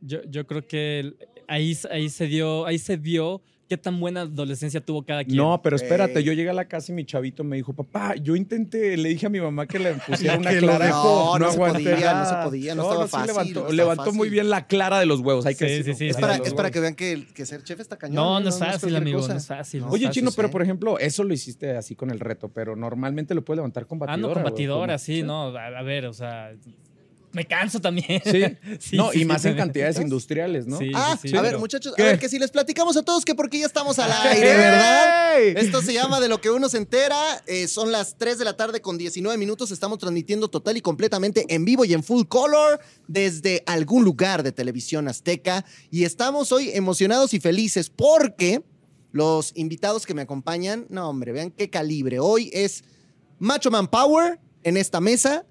Yo, yo creo que ahí, ahí se dio, ahí se vio qué tan buena adolescencia tuvo cada quien. No, pero espérate, yo llegué a la casa y mi chavito me dijo, papá, yo intenté, le dije a mi mamá que le pusiera una clara. dejó. No, no se aguanté podía, no se podía, no estaba fácil, levantó no estaba levantó muy bien la clara de los huevos. Hay que Sí, decirlo, sí, sí, Es sí, para, es para que vean que, que ser chef está cañón. no, no, es fácil, amigo, cosa. no es fácil. no Oye, fácil. Chino, sí, pero por ejemplo, eso lo hiciste así con el reto, pero normalmente lo puedes levantar con Ah, batidora. no, con batidora, sí, no. A, a ver, o sea, me canso también. Sí. Sí, no, sí, y más sí, en sí. cantidades industriales, ¿no? Sí. Ah, a ver, pero- muchachos, ¿Qué? a ver, que si les platicamos a todos que porque ya estamos al aire, ¿verdad? Esto se llama De lo que uno se entera. eh, son las 3 de la tarde con 19 minutos. Estamos transmitiendo total y completamente en vivo y en full color desde algún lugar de televisión azteca. Y estamos hoy emocionados y felices porque los invitados que me acompañan, no hombre, vean qué calibre. Hoy es Macho Man Power en esta mesa,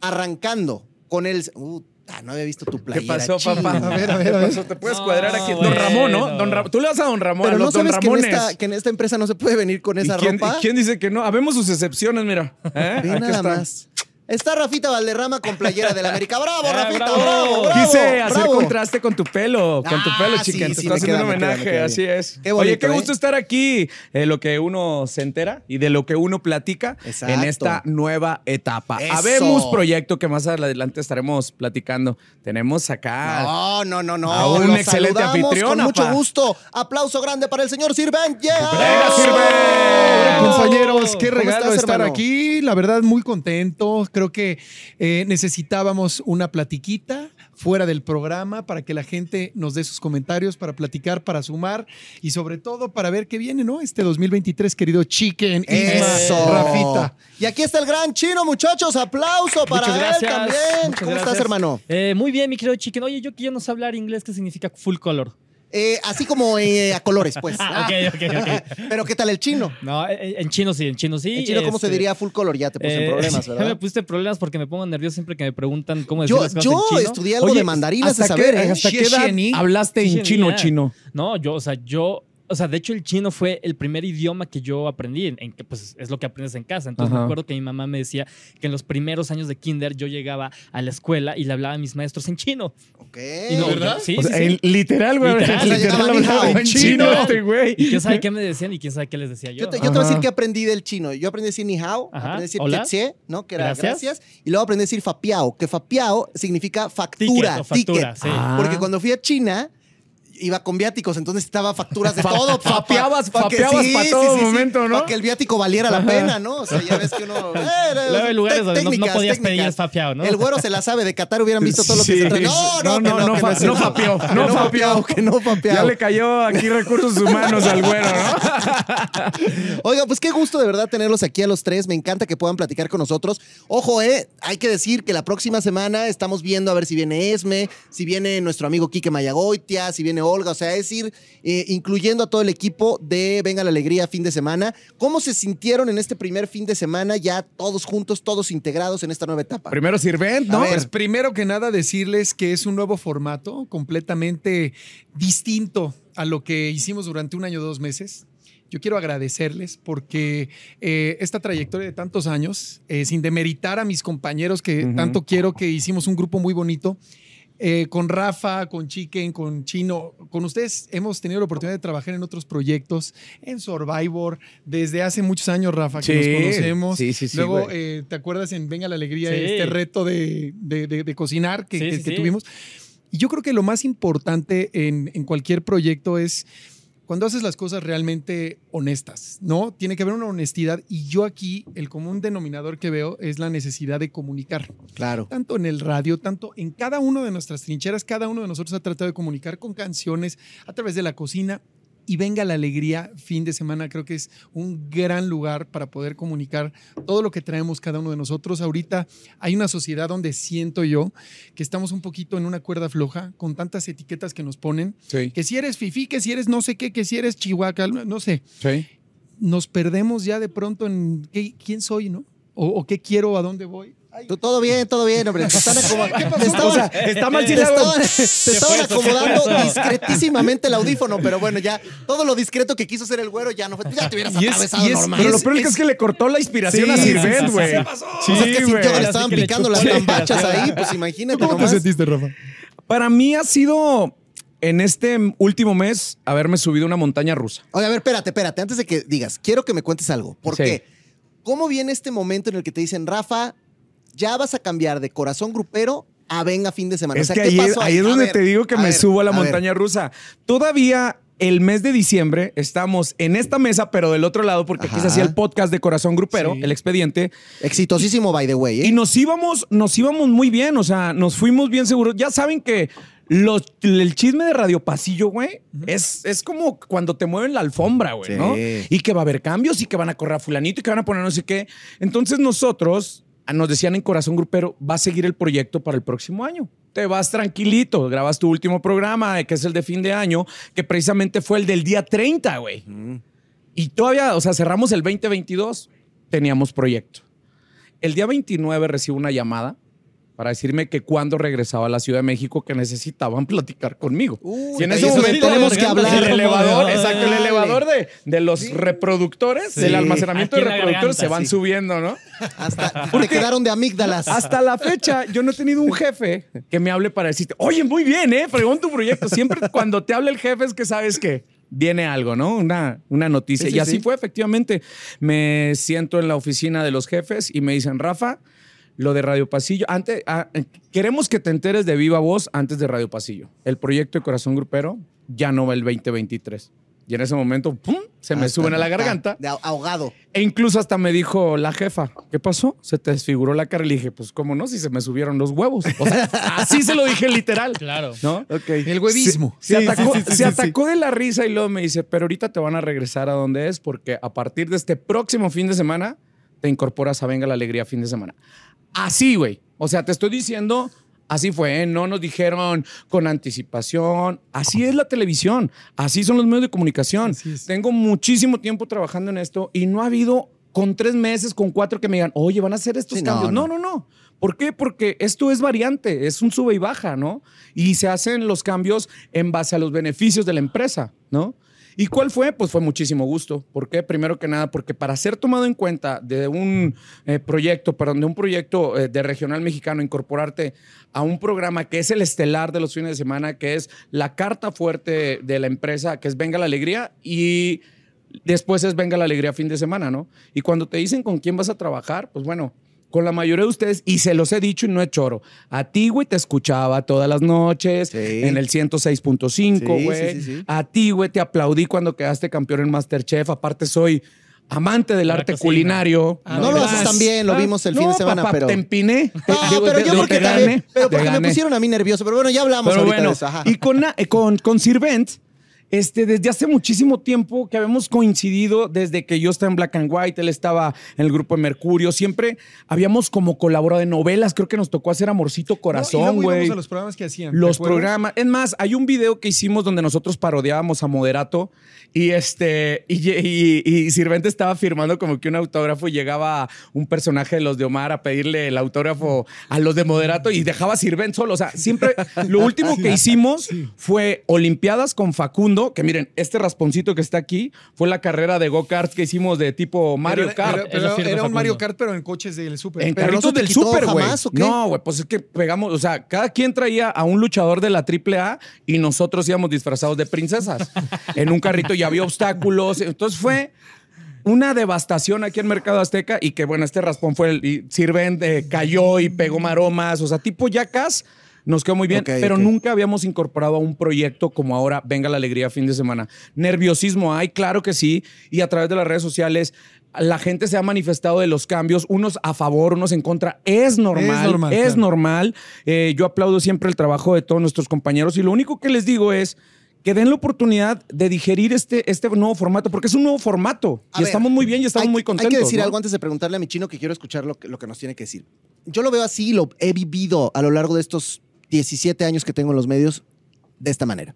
arrancando con el... Uh, ah, no había visto tu ¿Qué playera. pasó, ching. papá? A ver, a ver, ¿Qué a ver. pasó? ¿Te puedes No, cuadrar aquí? Don Ramón, ¿no? bueno. Don Ra- Tú le vas a Don Ramón, Pero a no los Don sabes que en, Ramones. esta, que en esta empresa no se puede venir con ¿Y esa quién, ropa. y quién dice que no? Habemos sus excepciones, mira. ¿Eh? Ve nada está. más. Está Rafita Valderrama con playera del América. ¡Bravo, Ah, Rafita! bravo. ¡Bravo, bravo! Quise hacer bravo. contraste con tu pelo, con tu Ah, pelo, sí, chica. Te sí, estoy me haciendo un me queda, me homenaje, queda así bien. es. Qué Oye, bonito, qué ¿eh? gusto estar aquí. eh, lo que uno se entera y de lo que uno platica Exacto. en esta nueva etapa. Eso. Habemos proyecto que más adelante estaremos platicando. Tenemos acá. No, no, no, no. A un Lo excelente saludamos anfitrión, Con mucho apa. gusto. Aplauso grande para el señor Sirven. Yeah. ¡Venga. Sirven! Compañeros, qué ¿Cómo regalo estás, estar hermano? aquí. La verdad, muy contento. Creo que eh, necesitábamos una platiquita fuera del programa para que la gente nos dé sus comentarios, para platicar, para sumar y sobre todo para ver qué viene, ¿no? Este 2023, querido Chicken, Isma, Eso. Rafita. Y aquí está el gran chino, muchachos. Aplauso para Muchas él gracias. también. muchas ¿Cómo estás, hermano? Eh, muy bien, mi querido Chicken. Oye, yo que ya no sé hablar inglés, ¿qué significa full color? Eh, así como eh, a colores, pues. Ah, ok, ok, ok. Pero ¿qué tal el chino? No, eh, en chino sí, en chino sí. ¿En chino cómo se este, diría full color? Ya te puse en eh, problemas, Ya me ¿verdad? pusiste en problemas porque me pongo nervioso siempre que me preguntan cómo decir Yo, las cosas yo en chino. estudié algo Oye, de mandarinas ¿hasta saber, qué, ¿eh? ¿Hasta qué edad hablaste en chino, chino? No, yo, o sea, yo, o sea, de hecho el chino fue el primer idioma que yo aprendí, en, en que pues es lo que aprendes en casa. Entonces Ajá. me acuerdo que mi mamá me decía que en los primeros años de kinder yo llegaba a la escuela y le hablaba a mis maestros en chino. Ok. Y no, ¿verdad? Sí, O sí, sea, sí. en- literal, güey. Literal, Literal, en chino chino. este güey. Y quién sabe qué me decían y quién sabe qué les decía yo. Yo te, yo te voy a decir que aprendí del chino. Yo aprendí a decir ni hao, Ajá. aprendí a decir ketsie, ¿no? Que era gracias. Gracias. Y luego aprendí a decir fapiao, que fapiao significa factura, Ticket o factura, ticket. sí. Ah. Porque cuando fui a China, iba con viáticos, entonces estaba facturas de todo. fapeabas- pa que- fapeabas pa' todo momento, ¿no? Para que el viático valiera la pena, ¿no? O sea, ya ves que uno... eh, Luego hay lugares donde no- no podías pedir fapeado, ¿no? El güero se la sabe, de Qatar hubieran visto todo lo que Sí. se trae. No, no, No, no, no que no eso. fapeó, Que no no fapeó. fapeó, que no fapeó. Ya le cayó aquí recursos humanos al güero, ¿no? Oiga, pues qué gusto de verdad tenerlos aquí a los tres. Me encanta que puedan platicar con nosotros. Ojo, eh, hay que decir que la próxima semana estamos viendo a ver si viene Esme, si viene nuestro amigo Quique Mayagoitia, si viene Olga. O sea, es ir eh, incluyendo a todo el equipo de Venga la Alegría fin de semana. ¿Cómo se sintieron en este primer fin de semana ya todos juntos, todos integrados en esta nueva etapa? Primero Sirvent, A ¿no? ver. Pues primero que nada decirles que es un nuevo formato completamente distinto a lo que hicimos durante un año o dos meses. Yo quiero agradecerles porque eh, esta trayectoria de tantos años, eh, sin demeritar a mis compañeros que Ujú. tanto quiero, que hicimos un grupo muy bonito, eh, con Rafa, con Chicken, con Chino, con ustedes hemos tenido la oportunidad de trabajar en otros proyectos, en Survivor, desde hace muchos años, Rafa, que Sí, nos conocemos. sí, sí, sí, Luego, eh, ¿te acuerdas en Venga la Alegría, Sí. este reto de, de- de- de cocinar que, Sí, que- sí, que sí. tuvimos? Y yo creo que lo más importante en, en cualquier proyecto es cuando haces las cosas realmente honestas, ¿no? Tiene que haber una honestidad y yo aquí el común denominador que veo es la necesidad de comunicar Claro. tanto en el radio, tanto en cada una de nuestras trincheras, cada uno de nosotros ha tratado de comunicar con canciones a través de la cocina. Y venga la alegría, fin de semana, creo que es un gran lugar para poder comunicar todo lo que traemos cada uno de nosotros. Ahorita hay una sociedad donde siento yo que estamos un poquito en una cuerda floja con tantas etiquetas que nos ponen, Sí. que si eres fifi, que si eres no sé qué, que si eres chihuahua, no sé. Sí. Nos perdemos ya de pronto en qué- quién soy, ¿no? O, o qué quiero, a dónde voy. Tú- Todo bien, todo bien, hombre. Te están acomodando. Te estaban- O sea, está mal te estaban, te estaban acomodando discretísimamente el audífono, pero bueno, ya todo lo discreto que quiso hacer el güero ya no fue. Ya te hubieras Y es- atravesado y es- normal. Pero lo es- peor es, es- que le cortó la inspiración Sí, a sí, güey. sí, Sí, es que sintió que güey. le estaban que picando las tambachas ahí, pues imagínate ¿Cómo te nomás. sentiste, Rafa? Para mí ha sido en este último mes haberme subido una montaña rusa. Oye, a ver, espérate, espérate. Antes de que digas, quiero que me cuentes algo. ¿Por Sí. qué? ¿Cómo viene este momento en el que te dicen, Rafa, ya vas a cambiar de corazón grupero a venga fin de semana? Es O sea, que ¿qué ahí, pasó ahí es A donde ver, te digo que a me ver, subo a la montaña rusa. Todavía el mes de diciembre estamos en esta mesa, pero del otro lado, porque aquí se Ajá. hacía el podcast de Corazón Grupero, Sí. el expediente. Exitosísimo, by the way. ¿eh? Y nos íbamos, nos íbamos muy bien, o sea, nos fuimos bien seguros. Ya saben que los, el chisme de Radio Pasillo, güey, es, es como cuando te mueven la alfombra, güey, Sí. ¿no? Y que va a haber cambios y que van a correr a fulanito y que van a poner no sé qué. Entonces nosotros, nos decían en Corazón Grupero, va a seguir el proyecto para el próximo año. Te vas tranquilito, grabas tu último programa, eh, que es el de fin de año, que precisamente fue el del día 30, güey. Y todavía, o sea, cerramos el 2022, teníamos proyecto. El día 29 recibo una llamada para decirme que cuando regresaba a la Ciudad de México que necesitaban platicar conmigo. Uy, y en ese momento tenemos que hablar. el elevador, de- exacto, el elevador de, de los reproductores, Sí. del almacenamiento Aquí de reproductores se van sí. subiendo, ¿no? Hasta te quedaron de amígdalas. Hasta la fecha, yo no he tenido un jefe que me hable para decirte, oye, muy bien, ¿eh? Fregón tu proyecto. Siempre cuando te habla el jefe es que sabes que viene algo, ¿no? Una, una noticia. Sí, sí, y así sí. fue, efectivamente. Me siento en la oficina de los jefes y me dicen, Rafa, lo de Radio Pasillo, antes, ah, queremos que te enteres de viva voz antes de Radio Pasillo. El proyecto de Corazón Grupero ya no va el 2023. Y en ese momento, ¡pum! Se me Hasta suben a la garganta. De ahogado. E incluso hasta me dijo la jefa, ¿qué pasó? Se te desfiguró la cara. Y le dije, pues, ¿cómo no? Si se me subieron los huevos. O sea, así se lo dije literal. Claro. ¿No? El huevismo. Se, Sí, atacó, sí, sí, se sí, atacó de la risa y luego me dice, pero ahorita te van a regresar a donde es porque a partir de este próximo fin de semana te incorporas a Venga la Alegría fin de semana. Así, güey. O sea, te estoy diciendo, así fue, ¿eh? No nos dijeron con anticipación. Así es la televisión. Así son los medios de comunicación. Tengo muchísimo tiempo trabajando en esto y no ha habido con tres meses, con cuatro que me digan, oye, van a hacer estos Sí, no, cambios. no. no, no, no. ¿Por qué? Porque esto es variante, es un sube y baja, ¿no? Y se hacen los cambios en base a los beneficios de la empresa, ¿no? ¿Y cuál fue? Pues fue muchísimo gusto. ¿Por qué? Primero que nada, porque para ser tomado en cuenta de un eh, proyecto, perdón, de un proyecto eh, de regional mexicano, incorporarte a un programa que es el estelar de los fines de semana, que es la carta fuerte de la empresa, que es Venga la Alegría, y después es Venga la Alegría fin de semana, ¿no? Y cuando te dicen con quién vas a trabajar, pues bueno, con la mayoría de ustedes, y se los he dicho y no es choro, a ti, güey, te escuchaba todas las noches Sí. en el 106.5, Sí, güey. sí, sí, sí. A ti, güey, te aplaudí cuando quedaste campeón en Masterchef. Aparte, soy amante del La arte cocina. culinario. Ah, No lo haces tan bien, lo Ah, vimos el fin de semana, papá, pero. te empiné. Te- Ah, digo, pero de- yo porque te también. gané, Pero porque me gané. pusieron a mí nervioso. Pero bueno, ya hablamos Pero ahorita bueno, de eso. Ajá. y con, eh, con, con Sirvent, este, desde hace muchísimo tiempo que habíamos coincidido, desde que yo estaba en Black and White, él estaba en el grupo de Mercurio, siempre habíamos como colaborado en novelas, creo que nos tocó hacer Amorcito No, Corazón, güey. a los programas que hacían. ¿te Los programas. Es más, hay un video que hicimos donde nosotros parodiábamos a Moderato y este y, y, y Sirvente estaba firmando como que un autógrafo y llegaba un personaje de los de Omar a pedirle el autógrafo a los de Moderato y dejaba a Sirvente solo. O sea, siempre lo último que hicimos fue Olimpiadas con Facundo, que miren, este rasponcito que está aquí fue la carrera de go-karts que hicimos de tipo Mario Pero- Kart. pero- pero era un Facundo. Mario Kart, pero en coches del súper. En ¿Pero no carritos del súper, güey. No, güey, pues es que pegamos, o sea, cada quien traía a un luchador de la AAA y nosotros íbamos disfrazados de princesas. en un carrito y había obstáculos. Entonces fue una devastación aquí en Mercado Azteca y que, bueno, este raspón fue el y Sirven, eh, cayó y pegó maromas, o sea, tipo Yacas. Nos quedó muy bien, pero nunca habíamos incorporado a un proyecto como ahora Venga la Alegría fin de semana. Nerviosismo hay, claro que sí, y a través de las redes sociales la gente se ha manifestado de los cambios, unos a favor, unos en contra. Es normal, Es normal, es claro. normal. Eh, yo aplaudo siempre el trabajo de todos nuestros compañeros y lo único que les digo es que den la oportunidad de digerir este, este nuevo formato, porque es un nuevo formato A y ver, estamos muy bien y estamos hay, muy contentos. Hay que decir ¿no? algo antes de preguntarle a mi chino que quiero escuchar lo que, lo que nos tiene que decir. Yo lo veo así, lo he vivido a lo largo de estos 17 años que tengo en los medios de esta manera.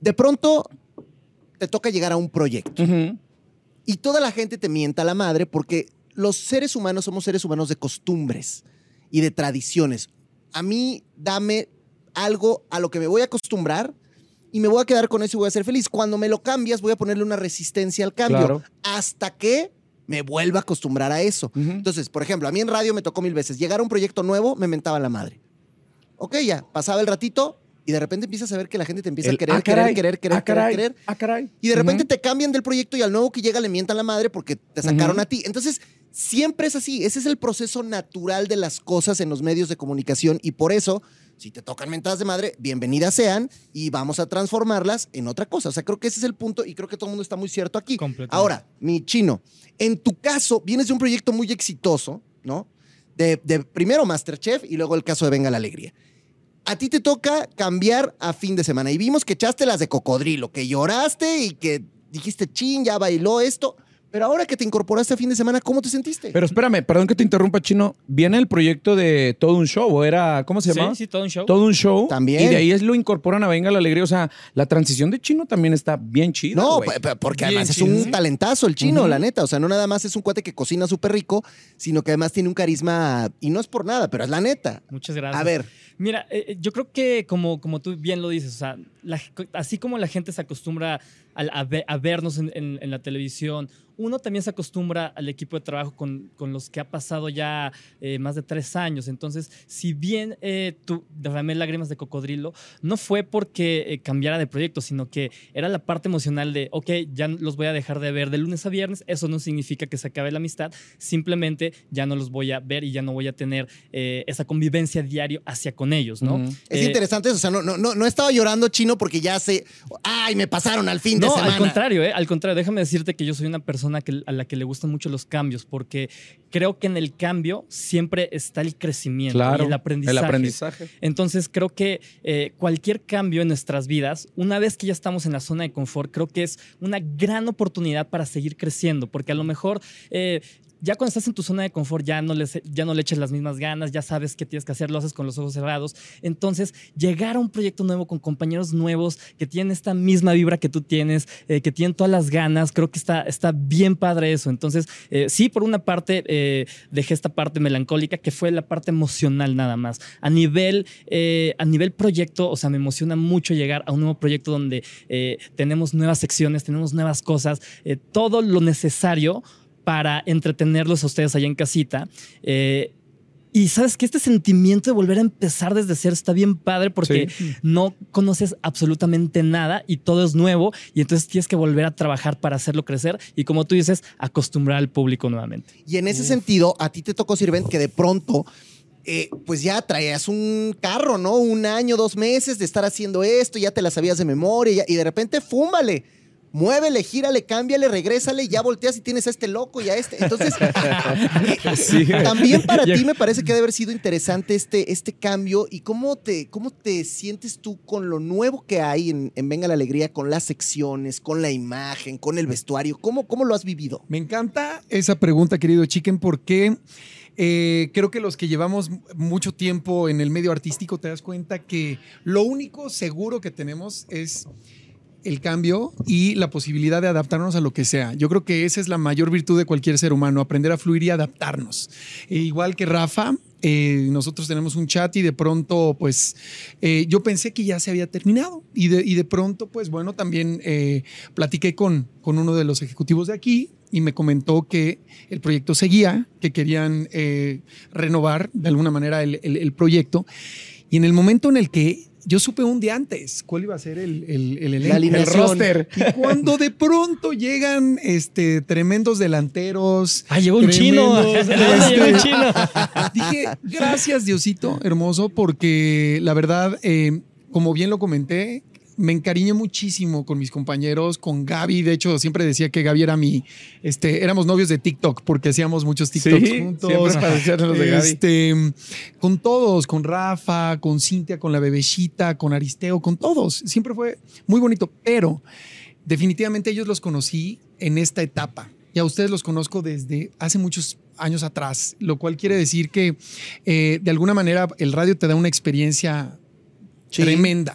De pronto te toca llegar a un proyecto Ujú. y toda la gente te mienta a la madre porque los seres humanos somos seres humanos de costumbres y de tradiciones. A mí dame algo a lo que me voy a acostumbrar y me voy a quedar con eso y voy a ser feliz. Cuando me lo cambias, voy a ponerle una resistencia al cambio Claro. hasta que me vuelva a acostumbrar a eso. Entonces, por ejemplo, a mí en radio me tocó mil veces. Llegar a un proyecto nuevo me mentaba la madre. Ok, ya, pasaba el ratito y de repente empiezas a ver que la gente te empieza El, a querer, ah, caray, querer, querer, querer, ah, caray, querer, querer. ah, caray. Y de repente te cambian del proyecto y al nuevo que llega le mientan la madre porque te sacaron a ti. Entonces, siempre es así. Ese es el proceso natural de las cosas en los medios de comunicación y por eso, si te tocan mentadas de madre, bienvenidas sean y vamos a transformarlas en otra cosa. O sea, creo que ese es el punto y creo que todo el mundo está muy cierto aquí. Ahora, mi chino, en tu caso, vienes de un proyecto muy exitoso, ¿no? De, de primero Masterchef y luego el caso de Venga la Alegría. A ti te toca cambiar a fin de semana y vimos que echaste las de cocodrilo, que lloraste y que dijiste, chin, ya bailó esto. Pero ahora que te incorporaste a fin de semana, ¿cómo te sentiste? Pero espérame, perdón que te interrumpa, Chino. Viene el proyecto de todo un show, ¿o era, ¿cómo se llama? Sí, sí, todo un show. Todo un show. También. Y de ahí es lo incorporan a Venga la Alegría. O sea, la transición de Chino también está bien chida. no, porque Bien además es un ¿sí? talentazo el chino, la neta. O sea, no nada más es un cuate que cocina súper rico, sino que además tiene un carisma, y no es por nada, pero es la neta. Muchas gracias. A ver, Mira, eh, eh, yo creo que como, como tú bien lo dices, o sea, la- así como la gente se acostumbra a, ve- a vernos en, en- en la televisión, uno también se acostumbra al equipo de trabajo con, con los que ha pasado ya eh, más de tres años. Entonces, si bien eh, tú derramé lágrimas de cocodrilo, no fue porque eh, cambiara de proyecto, sino que era la parte emocional de, ok, ya los voy a dejar de ver de lunes a viernes, eso no significa que se acabe la amistad, simplemente ya no los voy a ver y ya no voy a tener esa convivencia diario hacia con ellos, ¿no? Es interesante eso. O sea, no, no, no, no estaba llorando chino porque ya sé, ay, me pasaron al fin de semana. al contrario, eh, al contrario, déjame decirte que yo soy una persona que, a la que le gustan mucho los cambios, porque creo que en el cambio siempre está el crecimiento Claro. y el aprendizaje. El aprendizaje. Entonces creo que eh, cualquier cambio en nuestras vidas, una vez que ya estamos en la zona de confort, creo que es una gran oportunidad para seguir creciendo, porque a lo mejor... eh, ya cuando estás en tu zona de confort ya no, les, ya no le eches las mismas ganas, ya sabes qué tienes que hacer, lo haces con los ojos cerrados. Entonces, llegar a un proyecto nuevo con compañeros nuevos que tienen esta misma vibra que tú tienes, eh, que tienen todas las ganas, creo que está, está bien padre eso. Entonces, eh, sí, por una parte, eh, dejé esta parte melancólica, que fue la parte emocional nada más. A nivel, a nivel proyecto, o sea, me emociona mucho llegar a un nuevo proyecto donde tenemos nuevas secciones, tenemos nuevas cosas, todo lo necesario para entretenerlos a ustedes allá en casita. Eh, y sabes que este sentimiento de volver a empezar desde cero está bien padre porque no conoces absolutamente nada y todo es nuevo y entonces tienes que volver a trabajar para hacerlo crecer y como tú dices, acostumbrar al público nuevamente. Y en ese sentido, a ti te tocó, Sirvent, que de pronto, eh, pues ya traías un carro, ¿no? Un año, dos meses de estar haciendo esto, ya te la sabías de memoria, ya- y de repente, fúmbale. Muévele, gírale, cámbiale, regrésale, y ya volteas y tienes a este loco y a este. Entonces, Sí, también para ti me parece que debe haber sido interesante este, este cambio y cómo te, cómo te sientes tú con lo nuevo que hay en, en Venga la Alegría, con las secciones, con la imagen, con el vestuario. ¿Cómo, cómo lo has vivido? Me encanta esa pregunta, querido Chicken, porque eh, creo que los que llevamos mucho tiempo en el medio artístico te das cuenta que lo único seguro que tenemos es el cambio y la posibilidad de adaptarnos a lo que sea. Yo creo que esa es la mayor virtud de cualquier ser humano, aprender a fluir y adaptarnos. E igual que Rafa, eh, nosotros tenemos un chat y de pronto, pues, eh, yo pensé que ya se había terminado y de, pronto, pues, bueno, también eh, platiqué con, con uno de los ejecutivos de aquí y me comentó que el proyecto seguía, que querían renovar de alguna manera el proyecto. Y en el momento en el que yo supe un día antes cuál iba a ser el, el, el alineación. el roster. Y cuando de pronto llegan este, tremendos delanteros. Ah, llegó un chino. Ah, llegó un este, chino. Dije, gracias Diosito, hermoso, porque la verdad, eh, como bien lo comenté, me encariñé muchísimo con mis compañeros, con Gaby. De hecho, siempre decía que Gaby era mi, este, éramos novios de TikTok porque hacíamos muchos TikToks Sí, juntos. siempre los de Gaby. Este, con todos, con Rafa, con Cintia, con la bebecita, con Aristeo, con todos. Siempre fue muy bonito, pero definitivamente ellos los conocí en esta etapa. Y a ustedes los conozco desde hace muchos años atrás, lo cual quiere decir que eh, de alguna manera el radio te da una experiencia Sí. tremenda.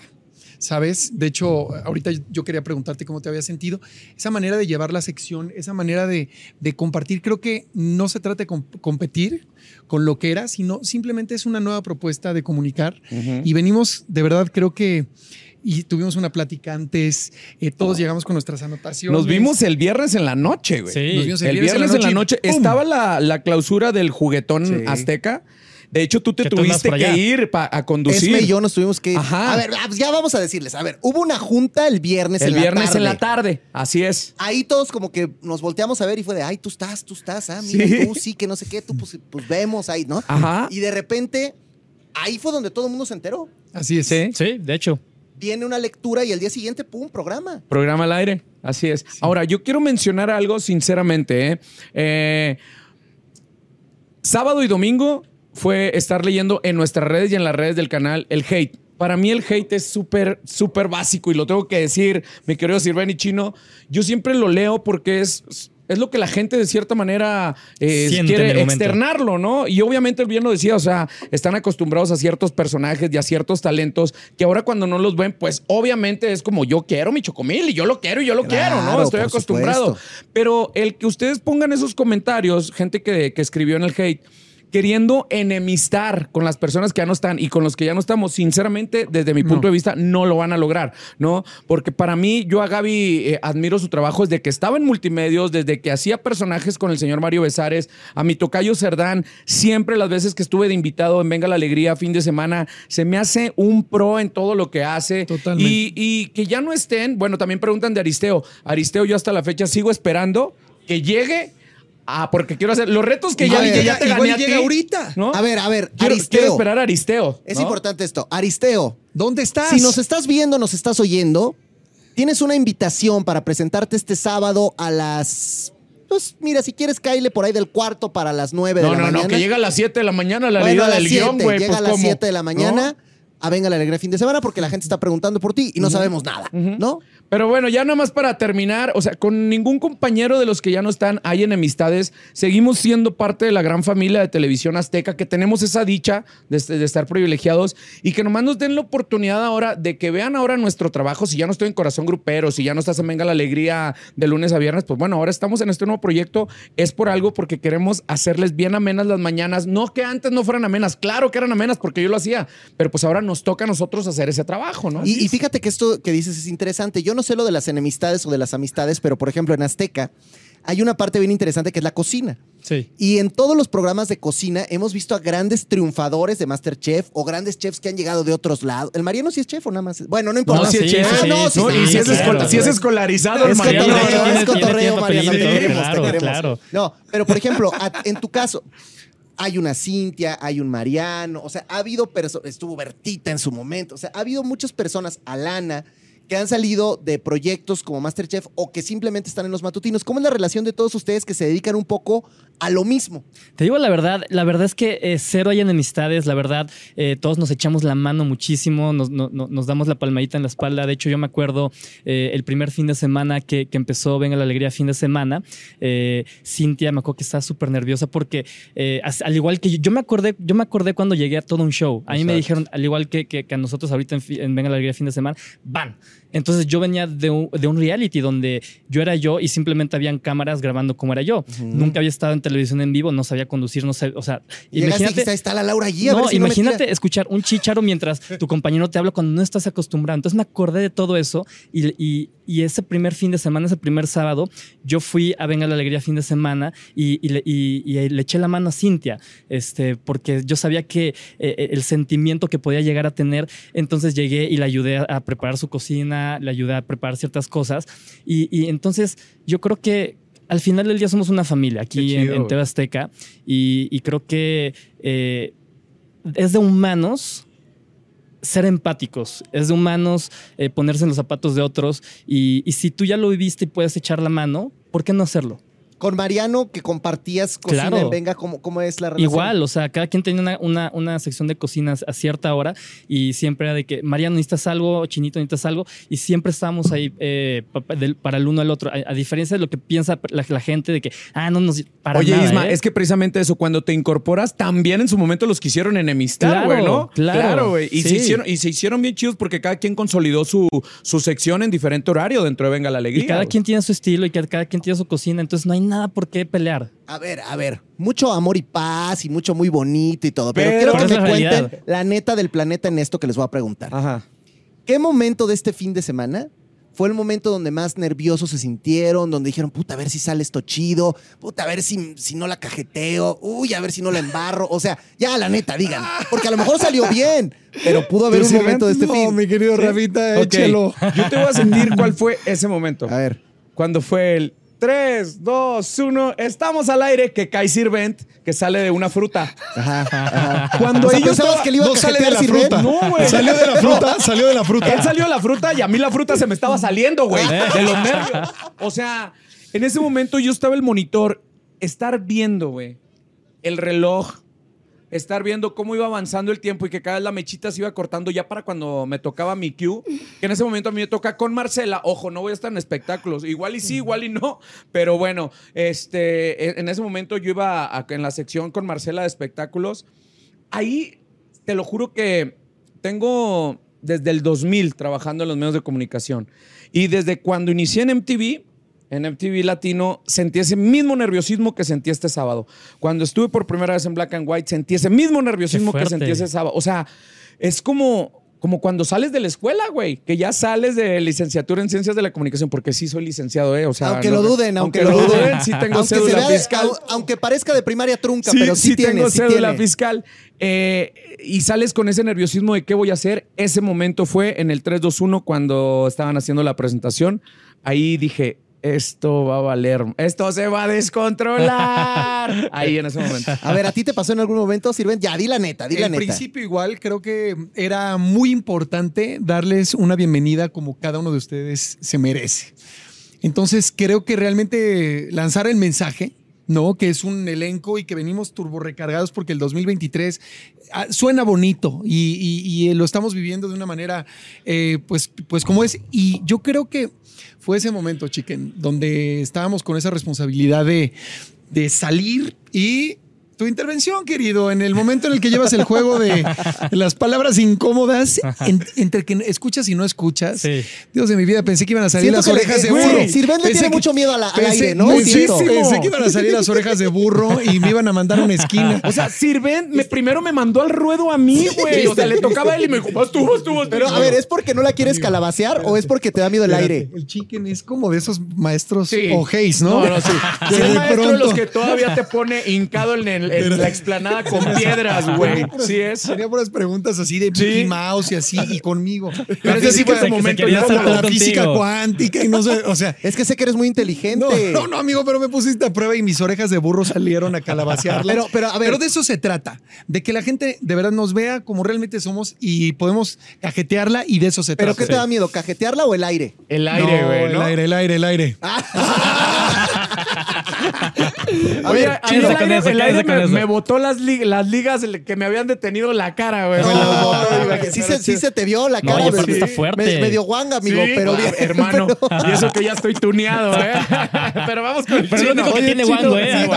¿Sabes? De hecho, ahorita yo quería preguntarte cómo te había sentido. Esa manera de llevar la sección, esa manera de, de compartir, creo que no se trata de com- competir con lo que era, sino simplemente es una nueva propuesta de comunicar. Y venimos, de verdad, creo que, y tuvimos una plática antes, eh, todos llegamos con nuestras anotaciones. Nos vimos el viernes en la noche, güey. Sí. Nos vimos El viernes en la noche y ¡pum! estaba la, la clausura del juguetón Sí. azteca. De hecho, tú te tú tuviste que ir pa- a conducir. Esme y yo nos tuvimos que ir. Ajá. A ver, ah, pues ya vamos a decirles. A ver, hubo una junta el viernes el en viernes la tarde. en la tarde. Así es. Ahí todos como que nos volteamos a ver y fue de, ay, tú estás, tú estás, ah, mira, Sí. tú sí, que no sé qué, tú pues, pues vemos ahí, ¿no? Ajá. Y de repente, ahí fue donde todo el mundo se enteró. Así es. Sí. Sí, de hecho. Viene una lectura y el día siguiente, pum, programa. Programa al aire. Así es. Ahora, yo quiero mencionar algo sinceramente. ¿eh? Eh, sábado y domingo fue estar leyendo en nuestras redes y en las redes del canal el hate. Para mí el hate es súper, súper básico y lo tengo que decir, mi querido Sirveni Chino. Yo siempre lo leo porque es, es lo que la gente de cierta manera eh, quiere externarlo, ¿no? Y obviamente él bien lo decía, o sea, están acostumbrados a ciertos personajes y a ciertos talentos que ahora cuando no los ven, pues obviamente es como yo quiero mi chocomil y yo lo quiero y yo lo Claro, quiero, ¿no? Estoy acostumbrado. supuesto. Pero el que ustedes pongan esos comentarios, gente que, que escribió en el hate, queriendo enemistar con las personas que ya no están y con los que ya no estamos, sinceramente, desde mi punto de vista, no lo van a lograr, ¿no? Porque para mí, yo a Gaby eh, admiro su trabajo desde que estaba en multimedios, desde que hacía personajes con el señor Mario Besares, a mi tocayo Cerdán, siempre las veces que estuve de invitado en Venga la Alegría fin de semana, se me hace un pro en todo lo que hace. Totalmente. Y, y que ya no estén, bueno, también preguntan de Aristeo. Aristeo, yo hasta la fecha sigo esperando que llegue. Ah, porque quiero hacer los retos que ya, ver, que ya te gané a llega ti, ahorita. ¿no? A ver, a ver, quiero, Aristeo. quiero esperar a Aristeo. Es ¿no? importante esto. Aristeo, ¿Dónde estás? si nos estás viendo, nos estás oyendo, tienes una invitación para presentarte este sábado a las... Pues mira, si quieres, caile por ahí del cuarto para las nueve de No, la no, mañana. no, que llega a las 7 de la mañana la Bueno, leída las del guion, 7, güey. llega pues, a las ¿cómo? 7 de la mañana. ¿No? A venga la alegría fin de semana porque la gente está preguntando por ti y no sabemos nada, ¿no? Pero bueno, ya nada más para terminar, o sea, con ningún compañero de los que ya no están hay enemistades. Seguimos siendo parte de la gran familia de televisión azteca, que tenemos esa dicha de, de estar privilegiados y que nomás nos den la oportunidad ahora de que vean ahora nuestro trabajo. Si ya no estoy en Corazón Grupero, si ya no estás en Venga la Alegría de lunes a viernes, pues bueno, ahora estamos en este nuevo proyecto. Es por algo porque queremos hacerles bien amenas las mañanas. No que antes no fueran amenas, claro que eran amenas porque yo lo hacía, pero pues ahora nos toca a nosotros hacer ese trabajo, ¿no? Y, y fíjate que esto que dices es interesante. Yo no sé lo de las enemistades o de las amistades, pero por ejemplo en Azteca hay una parte bien interesante que es la cocina. Sí. Y en todos los programas de cocina hemos visto a grandes triunfadores de Masterchef o grandes chefs que han llegado de otros lados. ¿El Mariano sí es chef o nada más? Bueno, no importa. No, sí, es chef. sí, no, sí, No, y si es, claro, escola- si es claro. escolarizado, Es el Mariano. cotorreo, es cotorreo, Mariano, te papelito, queremos, te claro, queremos. claro. No, pero por ejemplo, a- en tu caso, hay una Cintia, hay un Mariano, o sea, ha habido personas, estuvo Bertita en su momento, o sea, ha habido muchas personas, Alana, que han salido de proyectos como Masterchef o que simplemente están en los matutinos. ¿Cómo es la relación de todos ustedes que se dedican un poco a lo mismo? Te digo la verdad, la verdad es que eh, cero hay enemistades, la verdad, eh, todos nos echamos la mano muchísimo, nos, no- no- nos damos la palmadita en la espalda. De hecho, yo me acuerdo eh, el primer fin de semana que, que empezó Venga la Alegría fin de semana, Cintia me acuerdo que estaba súper nerviosa porque al igual que yo, yo me acordé, yo me acordé cuando llegué a todo un show. A mí me dijeron, al igual que, que- que a nosotros ahorita en Venga la Alegría fin de semana, van. Entonces yo venía de un, de un reality donde yo era yo y simplemente habían cámaras grabando como era yo. Nunca había estado en televisión en vivo, no sabía conducir, no sabía, o sea, Llegaste y imagínate, ahí está la Laura allí, a no, ver si no imagínate tira". escuchar un chicharo mientras tu compañero te habla cuando no estás acostumbrado. Entonces me acordé de todo eso y, y- y ese primer fin de semana, ese primer sábado, yo fui a Venga la Alegría fin de semana y, y le, y- y le eché la mano a Cintia, este, porque yo sabía que eh, el sentimiento que podía llegar a tener, entonces llegué y le ayudé a, a preparar su cocina, le ayudé a preparar ciertas cosas y, y entonces yo creo que al final del día somos una familia aquí en, en güey. TV Azteca y, y creo que eh, es de humanos ser empáticos, es de humanos eh, ponerse en los zapatos de otros y, y si tú ya lo viviste y puedes echar la mano, ¿por qué no hacerlo? Con Mariano, que compartías cocina Claro. en Venga, ¿cómo, cómo es la relación? Igual, o sea, cada quien tenía una, una- una sección de cocinas a cierta hora y siempre era de que, Mariano, necesitas algo, Chinito, necesitas algo, y siempre estábamos ahí eh, para el uno al otro, a, a diferencia de lo que piensa la, la gente de que, ah, no nos... Para Oye, nada, Isma, ¿eh? es que precisamente eso, cuando te incorporas, también en su momento los quisieron enemistar, Claro, güey, ¿no? claro. güey. Y, se Sí. hicieron, y se hicieron bien chidos porque cada quien consolidó su, su sección en diferente horario dentro de Venga la Alegría. Y cada quien tiene su estilo y cada, cada quien tiene su cocina, entonces no hay nada por qué pelear. A ver, a ver, mucho amor y paz y mucho muy bonito y todo, pero, Pero- quiero Pero que es me la cuenten realidad. la neta del planeta en esto que les voy a preguntar. Ajá. ¿Qué momento de este fin de semana fue el momento donde más nerviosos se sintieron, donde dijeron, puta, a ver si sale esto chido, puta, a ver si, si no la cajeteo, uy, a ver si no la embarro. O sea, ya la neta, digan. Porque a lo mejor salió bien, pero pudo haber ¿Tú un sí, momento de este no, fin. mi querido Rafita, Ok, échelo. Yo te voy a sentir cuál fue ese momento. A ver. Cuando fue el 3, 2, 1, estamos al aire, que cae Sirvent, que sale de una fruta. Ajá, ajá. Cuando O sea, ellos ¿pensabas que le iba a sale de la Sirvent? fruta. No, güey. Salió de la fruta, salió de la fruta. Él salió de la fruta y a mí la fruta se me estaba saliendo, güey, de los nervios. O sea, en ese momento yo estaba el monitor, estar viendo, güey, el reloj, estar viendo cómo iba avanzando el tiempo y que cada vez la mechita se iba cortando ya para cuando me tocaba mi cue, que en ese momento a mí me toca con Marcela. Ojo, no voy a estar en espectáculos. Igual y sí, igual y no. Pero bueno, este, en- ese momento yo iba a- en la sección con Marcela de espectáculos. Ahí, te lo juro que tengo desde el 2000 trabajando en los medios de comunicación. Y desde cuando inicié en MTV, en MTV Latino, sentí ese mismo nerviosismo que sentí este sábado. Cuando estuve por primera vez en Black and White, sentí ese mismo nerviosismo que sentí ese sábado. O sea, es como, como cuando sales de la escuela, güey, que ya sales de licenciatura en ciencias de la comunicación, porque sí soy licenciado, ¿eh? O sea, Aunque lo duden, aunque lo duden. sí tengo Aunque, cédula vea fiscal. aunque parezca de primaria trunca, Sí, pero sí, sí tiene, tengo sí cédula tiene. fiscal. Eh, y sales con ese nerviosismo de qué voy a hacer. Ese momento fue en el 321 cuando estaban haciendo la presentación. Ahí dije, esto va a valer, esto se va a descontrolar. Ahí en ese momento. A ver, ¿a ti te pasó en algún momento, Sirven? Ya, di la neta, di la En neta. principio igual, creo que era muy importante darles una bienvenida como cada uno de ustedes se merece. Entonces creo que realmente lanzar el mensaje, ¿no? Que es un elenco y que venimos turborrecargados porque el 2023 ah, suena bonito y, y- y lo estamos viviendo de una manera, eh, pues, pues como es. Y yo creo que fue ese momento, chiquen, donde estábamos con esa responsabilidad de, de salir y tu intervención, querido, en el momento en el que llevas el juego de las palabras incómodas, en- entre que escuchas y no escuchas. Sí. Dios de mi vida, pensé que iban a salir Siento las le- orejas de güey, burro. Sirven le Pensé tiene que- mucho miedo a la- al aire, ¿no? Muchísimo. Pensé que iban a salir las orejas de burro y me iban a mandar a una esquina. O sea, Sirven me, primero me mandó al ruedo a mí, güey. O sea, le tocaba a él y me dijo, vas tú, vas tú, vas tú. Pero a ver, ¿es porque no la quieres calabacear o es porque te da miedo el aire? El chicken es como de esos maestros Sí. o ¿no? No, no, sí. Sí, el de maestro de los que todavía te pone hincado en, el- en la explanada con piedras, güey. Sí es. Tenía puras preguntas así de Sí. Mickey Mouse y así, y conmigo. Pero ese sí fue se- ese se momento ya como- la física cuántica y no sé, o sea, Es que sé que eres muy inteligente. No, no, no, amigo, pero me pusiste a prueba y mis orejas de burro salieron a calabacearla. Pero- pero, a ver. Pero de eso se trata, de que la gente de verdad nos vea como realmente somos y podemos cajetearla y de eso se ¿Pero trata. qué te da miedo? ¿Cajetearla o el aire? El aire, güey, el ¿no? aire, el aire, el aire. A Oye, a con eso, el aire me, botó las, lig- las ligas que me habían detenido la cara, güey. No, sí, se, sí se te vio la No, cara. me- está fuerte. me- medio guanga, amigo, Sí, pero bien. hermano. Y eso que ya estoy tuneado, ¿eh? Pero vamos con el Pero es lo único que Oye, tiene chino, guango, ¿eh?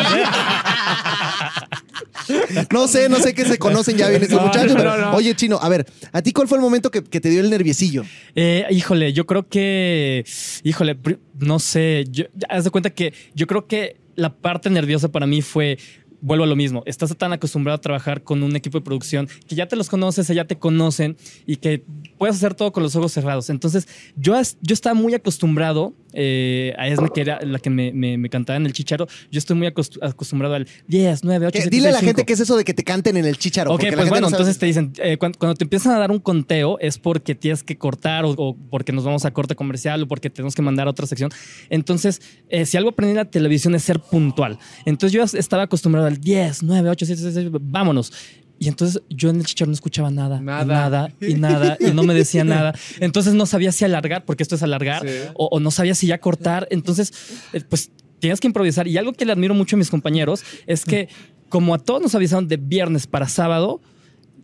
No sé, no sé qué se conocen ya bien estos No, muchachos. no, pero. Oye, Chino, a ver, ¿a ti cuál fue el momento que, que te dio el nerviosillo? Eh, híjole, yo creo que, híjole, no sé, yo, ya, haz de cuenta que yo creo que la parte nerviosa para mí fue, vuelvo a lo mismo, estás tan acostumbrado a trabajar con un equipo de producción que ya te los conoces, ya te conocen y que puedes hacer todo con los ojos cerrados. Entonces, yo, yo estaba muy acostumbrado eh, a Esme, que era la que me, me- me cantaba en el chicharo, yo estoy muy acost- acostumbrado al 10, 9, 8, Que- 7, dile a la 6, gente 5. qué es eso de que te canten en el chicharo. Ok, pues bueno, no entonces te dicen, eh, cuando, cuando te empiezan a dar un conteo es porque tienes que cortar o, o porque nos vamos a corte comercial o porque tenemos que mandar a otra sección. Entonces, eh, si algo aprendí en la televisión es ser puntual. Entonces yo estaba acostumbrado al 10, 9, 8, 7, 6, 6, vámonos. Y entonces yo en el chicharro no escuchaba nada, Nada. y nada, y nada, y no me decía nada. Entonces no sabía si alargar, porque esto es alargar, Sí. o, o no sabía si ya cortar. Entonces, eh, pues tienes que improvisar. Y algo que le admiro mucho a mis compañeros es que, como a todos nos avisaron de viernes para sábado,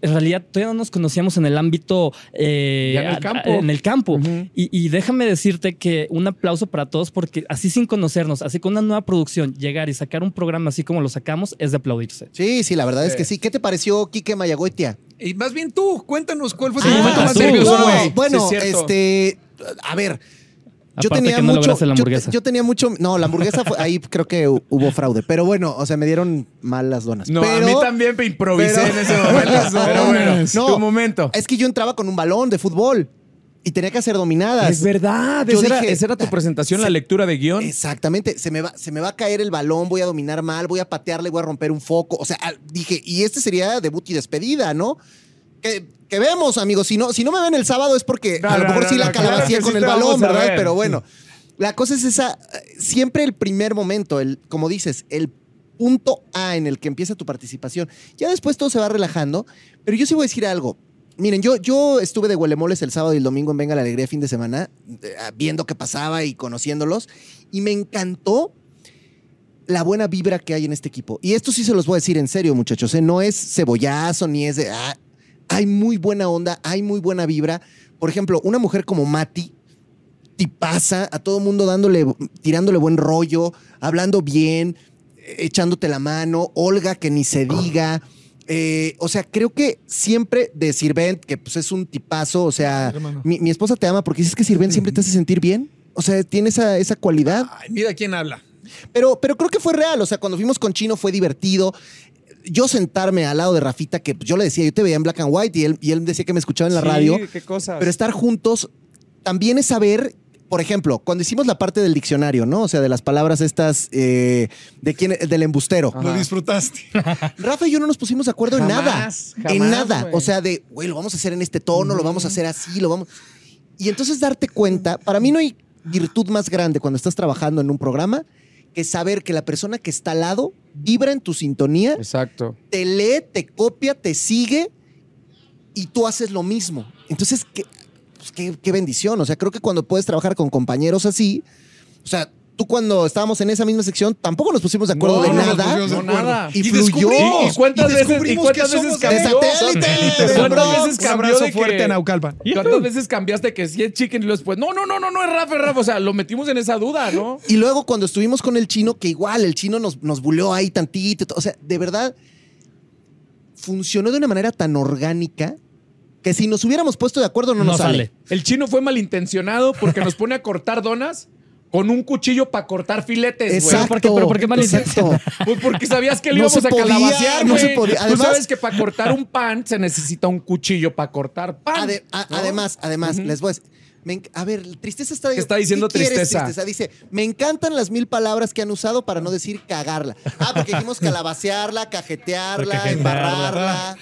en realidad todavía no nos conocíamos en el ámbito eh, Ya en el campo. a- en el campo. Y, y déjame decirte que un aplauso para todos porque así sin conocernos, así con una nueva producción, llegar y sacar un programa así como lo sacamos es de aplaudirse. Sí, sí, la verdad es que sí. ¿Qué te pareció Quique Mayagoitia? Y más bien tú, cuéntanos cuál fue tu Ah, momento más nervioso. no, güey. bueno, Sí, es cierto. este, a ver. Yo Aparte tenía que no mucho, lograste la yo- hamburguesa. Yo, tenía mucho, no, la hamburguesa fue- ahí creo que hu- hubo fraude, pero bueno, o sea, me dieron mal las donas. No, pero, a mí también me improvisé pero- en ese momento. Pero bueno, No. tu momento. Es que yo entraba con un balón de fútbol. y tenía que hacer dominadas. Es verdad. Yo Esa era, dije, esa era tu presentación, la lectura de guion. Exactamente, se me, va, se me va a caer el balón, voy a dominar mal, voy a patearle, voy a romper un foco. O sea, dije, y este sería debut y despedida, ¿no? Que, que vemos, amigos. Si no, si no me ven el sábado es porque No, a lo mejor no, sí la claro calabacía con sí el balón, ¿verdad? ver. Pero bueno, la cosa es esa, siempre el primer momento, el, como dices, el punto A en el que empieza tu participación. Ya después todo se va relajando, pero yo sí voy a decir algo. Miren, yo, yo estuve de huelemoles el sábado y el domingo en Venga la Alegría fin de semana, eh, viendo qué pasaba y conociéndolos, y me encantó la buena vibra que hay en este equipo. Y esto sí se los voy a decir en serio, muchachos, ¿eh? no es cebollazo ni es de... ah, hay muy buena onda, hay muy buena vibra. Por ejemplo, una mujer como Mati, tipaza, a todo mundo dándole, tirándole buen rollo, hablando bien, echándote la mano, Olga que ni se diga. Eh, o sea, creo que siempre de Sirvent, que pues es un tipazo, o sea, mi, mi esposa te ama porque dices que Sirvent siempre te hace sentir bien. O sea, tiene esa, esa cualidad. Ay, mira quién habla. Pero, pero creo que fue real. O sea, cuando fuimos con Chino fue divertido. Yo sentarme al lado de Rafita, que yo le decía, yo te veía en black and white y él, y él decía que me escuchaba en la Sí, radio. qué cosas. Pero estar juntos también es saber, por ejemplo, cuando hicimos la parte del diccionario, ¿no? O sea, de las palabras estas eh, de quién, del embustero. Ajá. Lo disfrutaste. Rafa y yo no nos pusimos de acuerdo Jamás, en nada. en jamás, nada. güey. O sea, de, güey, lo vamos a hacer en este tono, lo vamos a hacer así, lo vamos. Y entonces darte cuenta, para mí no hay virtud más grande cuando estás trabajando en un programa que saber que la persona que está al lado vibra en tu sintonía, Exacto. te lee, te copia, te sigue y tú haces lo mismo. Entonces, qué, pues, qué, qué bendición. O sea, creo que cuando puedes trabajar con compañeros así, o sea, tú cuando estábamos en esa misma sección tampoco nos pusimos de acuerdo No, de no nos nada. pusimos de acuerdo. nada. Y Y fluyó. ¿Y, y cuántas y veces, y cuántas que veces cambió? de satélite, ¿Cuántas veces cambió de fuerte que- a Naucalpan. ¿Cuántas veces cambiaste que si es chicken y luego después? No, no, no, no, no es Rafa, es Rafa. O sea, lo metimos en esa duda, ¿no? Y luego cuando estuvimos con el chino, que igual el chino nos, nos buleó ahí tantito. O sea, de verdad, funcionó de una manera tan orgánica que si nos hubiéramos puesto de acuerdo no, No nos sale. sale. El chino fue malintencionado porque nos pone a cortar donas con un cuchillo para cortar filetes, güey. Exacto. ¿Por qué- pero por qué malintencionado? Pues porque sabías que le No íbamos a podía, calabacear, no güey. se podía. Tú Además- sabes que para cortar un pan se necesita un cuchillo para cortar pan. Ade- a- ¿no? Además, además, les voy a decir. me a ver, tristeza está, ¿Qué está diciendo ¿qué quieres, tristeza? Dice, me encantan las mil palabras que han usado para no decir cagarla. Ah, porque dijimos calabacearla, Cajetearla. embarrarla.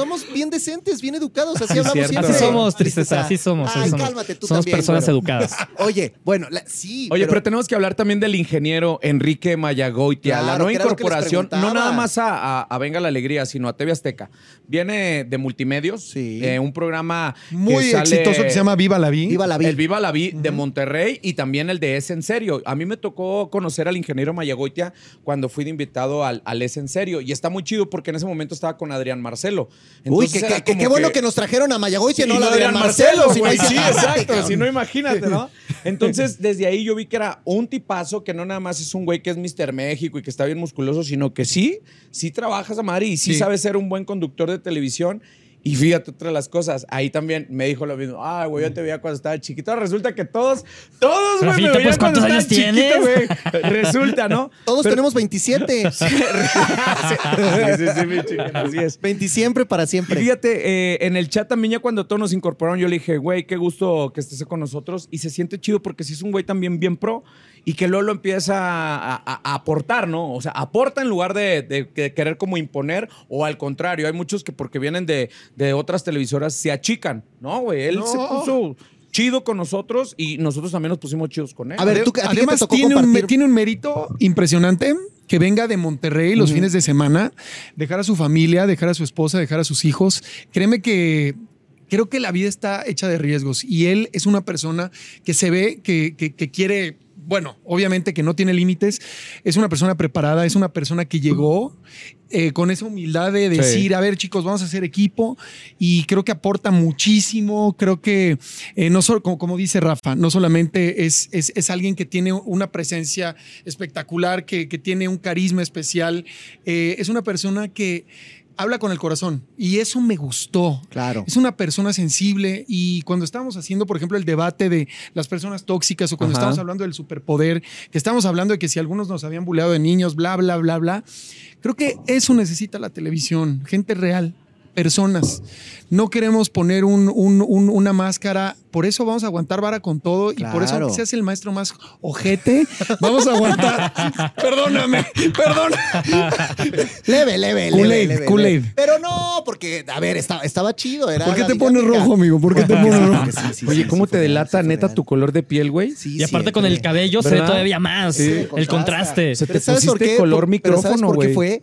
Somos bien decentes, bien educados, así Sí, hablamos cierto. siempre. Así somos, tristeza, así somos. Ay, somos. cálmate tú Somos también, personas güero. educadas. Oye, bueno, la- sí. Oye, pero, tenemos que hablar también del ingeniero Enrique Mayagoitia, la nueva incorporación, no nada más a, a- a Venga la Alegría, sino a TV Azteca. Viene de Multimedios, Sí. eh, un programa que Muy sale- exitoso que se llama Viva la Vi. Viva la vida. El Viva la Vi de Monterrey y también el de Es en Serio. A mí me tocó conocer al ingeniero Mayagoitia cuando fui de invitado al, al Es en Serio. Y está muy chido porque en ese momento estaba con Adrián Marcelo. Uy, Entonces qué, era qué- bueno que... nos trajeron a Mayagoitia, Sí, no y la no de Adrián Marcelo. si no Sí, exacto. Si no, imagínate, ¿no? Entonces, desde ahí yo vi que era un tipazo que no nada más es un güey que es Mr. México y que está bien musculoso, sino que sí, sí trabajas a y sí, Sí. sabe ser un buen conductor de televisión. Y fíjate otra de las cosas, ahí también me dijo lo mismo. Ah, güey, yo te veía cuando estaba chiquito. Resulta que todos, todos, güey, me veían pues, cuando ¿cuántos estaba años chiquito, tienes? güey. Resulta, ¿no? Todos Pero- tenemos 27. sí, sí, sí, mi chica, así es. 20 siempre para Y siempre. fíjate, eh, en el chat también ya cuando todos nos incorporaron, yo le dije, güey, qué gusto que estés con nosotros. Y se siente chido porque sí es un güey también bien pro y que luego lo empieza a, a- a aportar, ¿no? O sea, aporta en lugar de, de que- querer como imponer o al contrario. Hay muchos que porque vienen de, de otras televisoras se achican, ¿no, güey? Él No. se puso chido con nosotros y nosotros también nos pusimos chidos con él. A ver, tú, ¿a te Además, tocó tiene un, tiene un mérito impresionante que venga de Monterrey los fines de semana, dejar a su familia, dejar a su esposa, dejar a sus hijos. Créeme que creo que la vida está hecha de riesgos y él es una persona que se ve que, que- que quiere, bueno, obviamente que no tiene límites, es una persona preparada, es una persona que llegó eh, con esa humildad de decir, a ver chicos, vamos a hacer equipo y creo que aporta muchísimo, creo que eh, no solo, como, como dice Rafa, no solamente es, es, es alguien que tiene una presencia espectacular, que, que tiene un carisma especial, eh, es una persona que habla con el corazón y eso me gustó. Claro. Es una persona sensible y cuando estábamos haciendo, por ejemplo, el debate de las personas tóxicas o cuando Ajá. estábamos hablando del superpoder, que estábamos hablando de que si algunos nos habían buleado de niños, bla, bla, bla, bla, creo que eso necesita la televisión, gente real. Personas. No queremos poner un- un- un- una máscara. Por eso vamos a aguantar vara con todo. Y por eso, aunque seas el maestro más ojete, vamos a aguantar. Perdóname, perdona. Leve, leve, leve, Kool-Aid, leve, leve. Pero no, porque, a ver, estaba, estaba chido. Era ¿Por qué te pones rojo, amigo? ¿Por qué te pones rojo? Sí, sí, sí, Oye, ¿cómo sí, te delata neta real. tu color de piel, güey? Sí, Y aparte con el cabello se ve todavía más Sí. el contraste. Se te Pero ¿sabes por pusiste qué? color Por- pero ¿sabes micrófono, por qué güey. fue?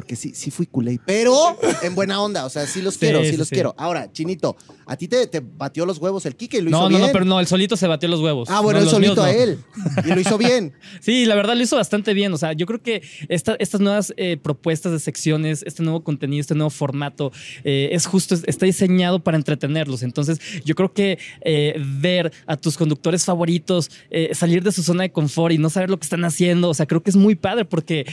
Porque sí, sí fui culé. Pero en buena onda. O sea, sí los quiero, sí, sí, los sí. quiero. Ahora, Chinito, a ti te, te batió los huevos el Kike y lo hizo No, no, bien. no, pero no, el solito se batió los huevos. Ah, bueno, No, míos solito a no. él. Y lo hizo bien. Sí, la verdad lo hizo bastante bien. O sea, yo creo que esta- estas nuevas eh, propuestas de secciones, este nuevo contenido, este nuevo formato, eh, es justo, es- está diseñado para entretenerlos. Entonces, yo creo que eh, ver a tus conductores favoritos salir de su zona de confort y no saber lo que están haciendo, o sea, creo que es muy padre porque,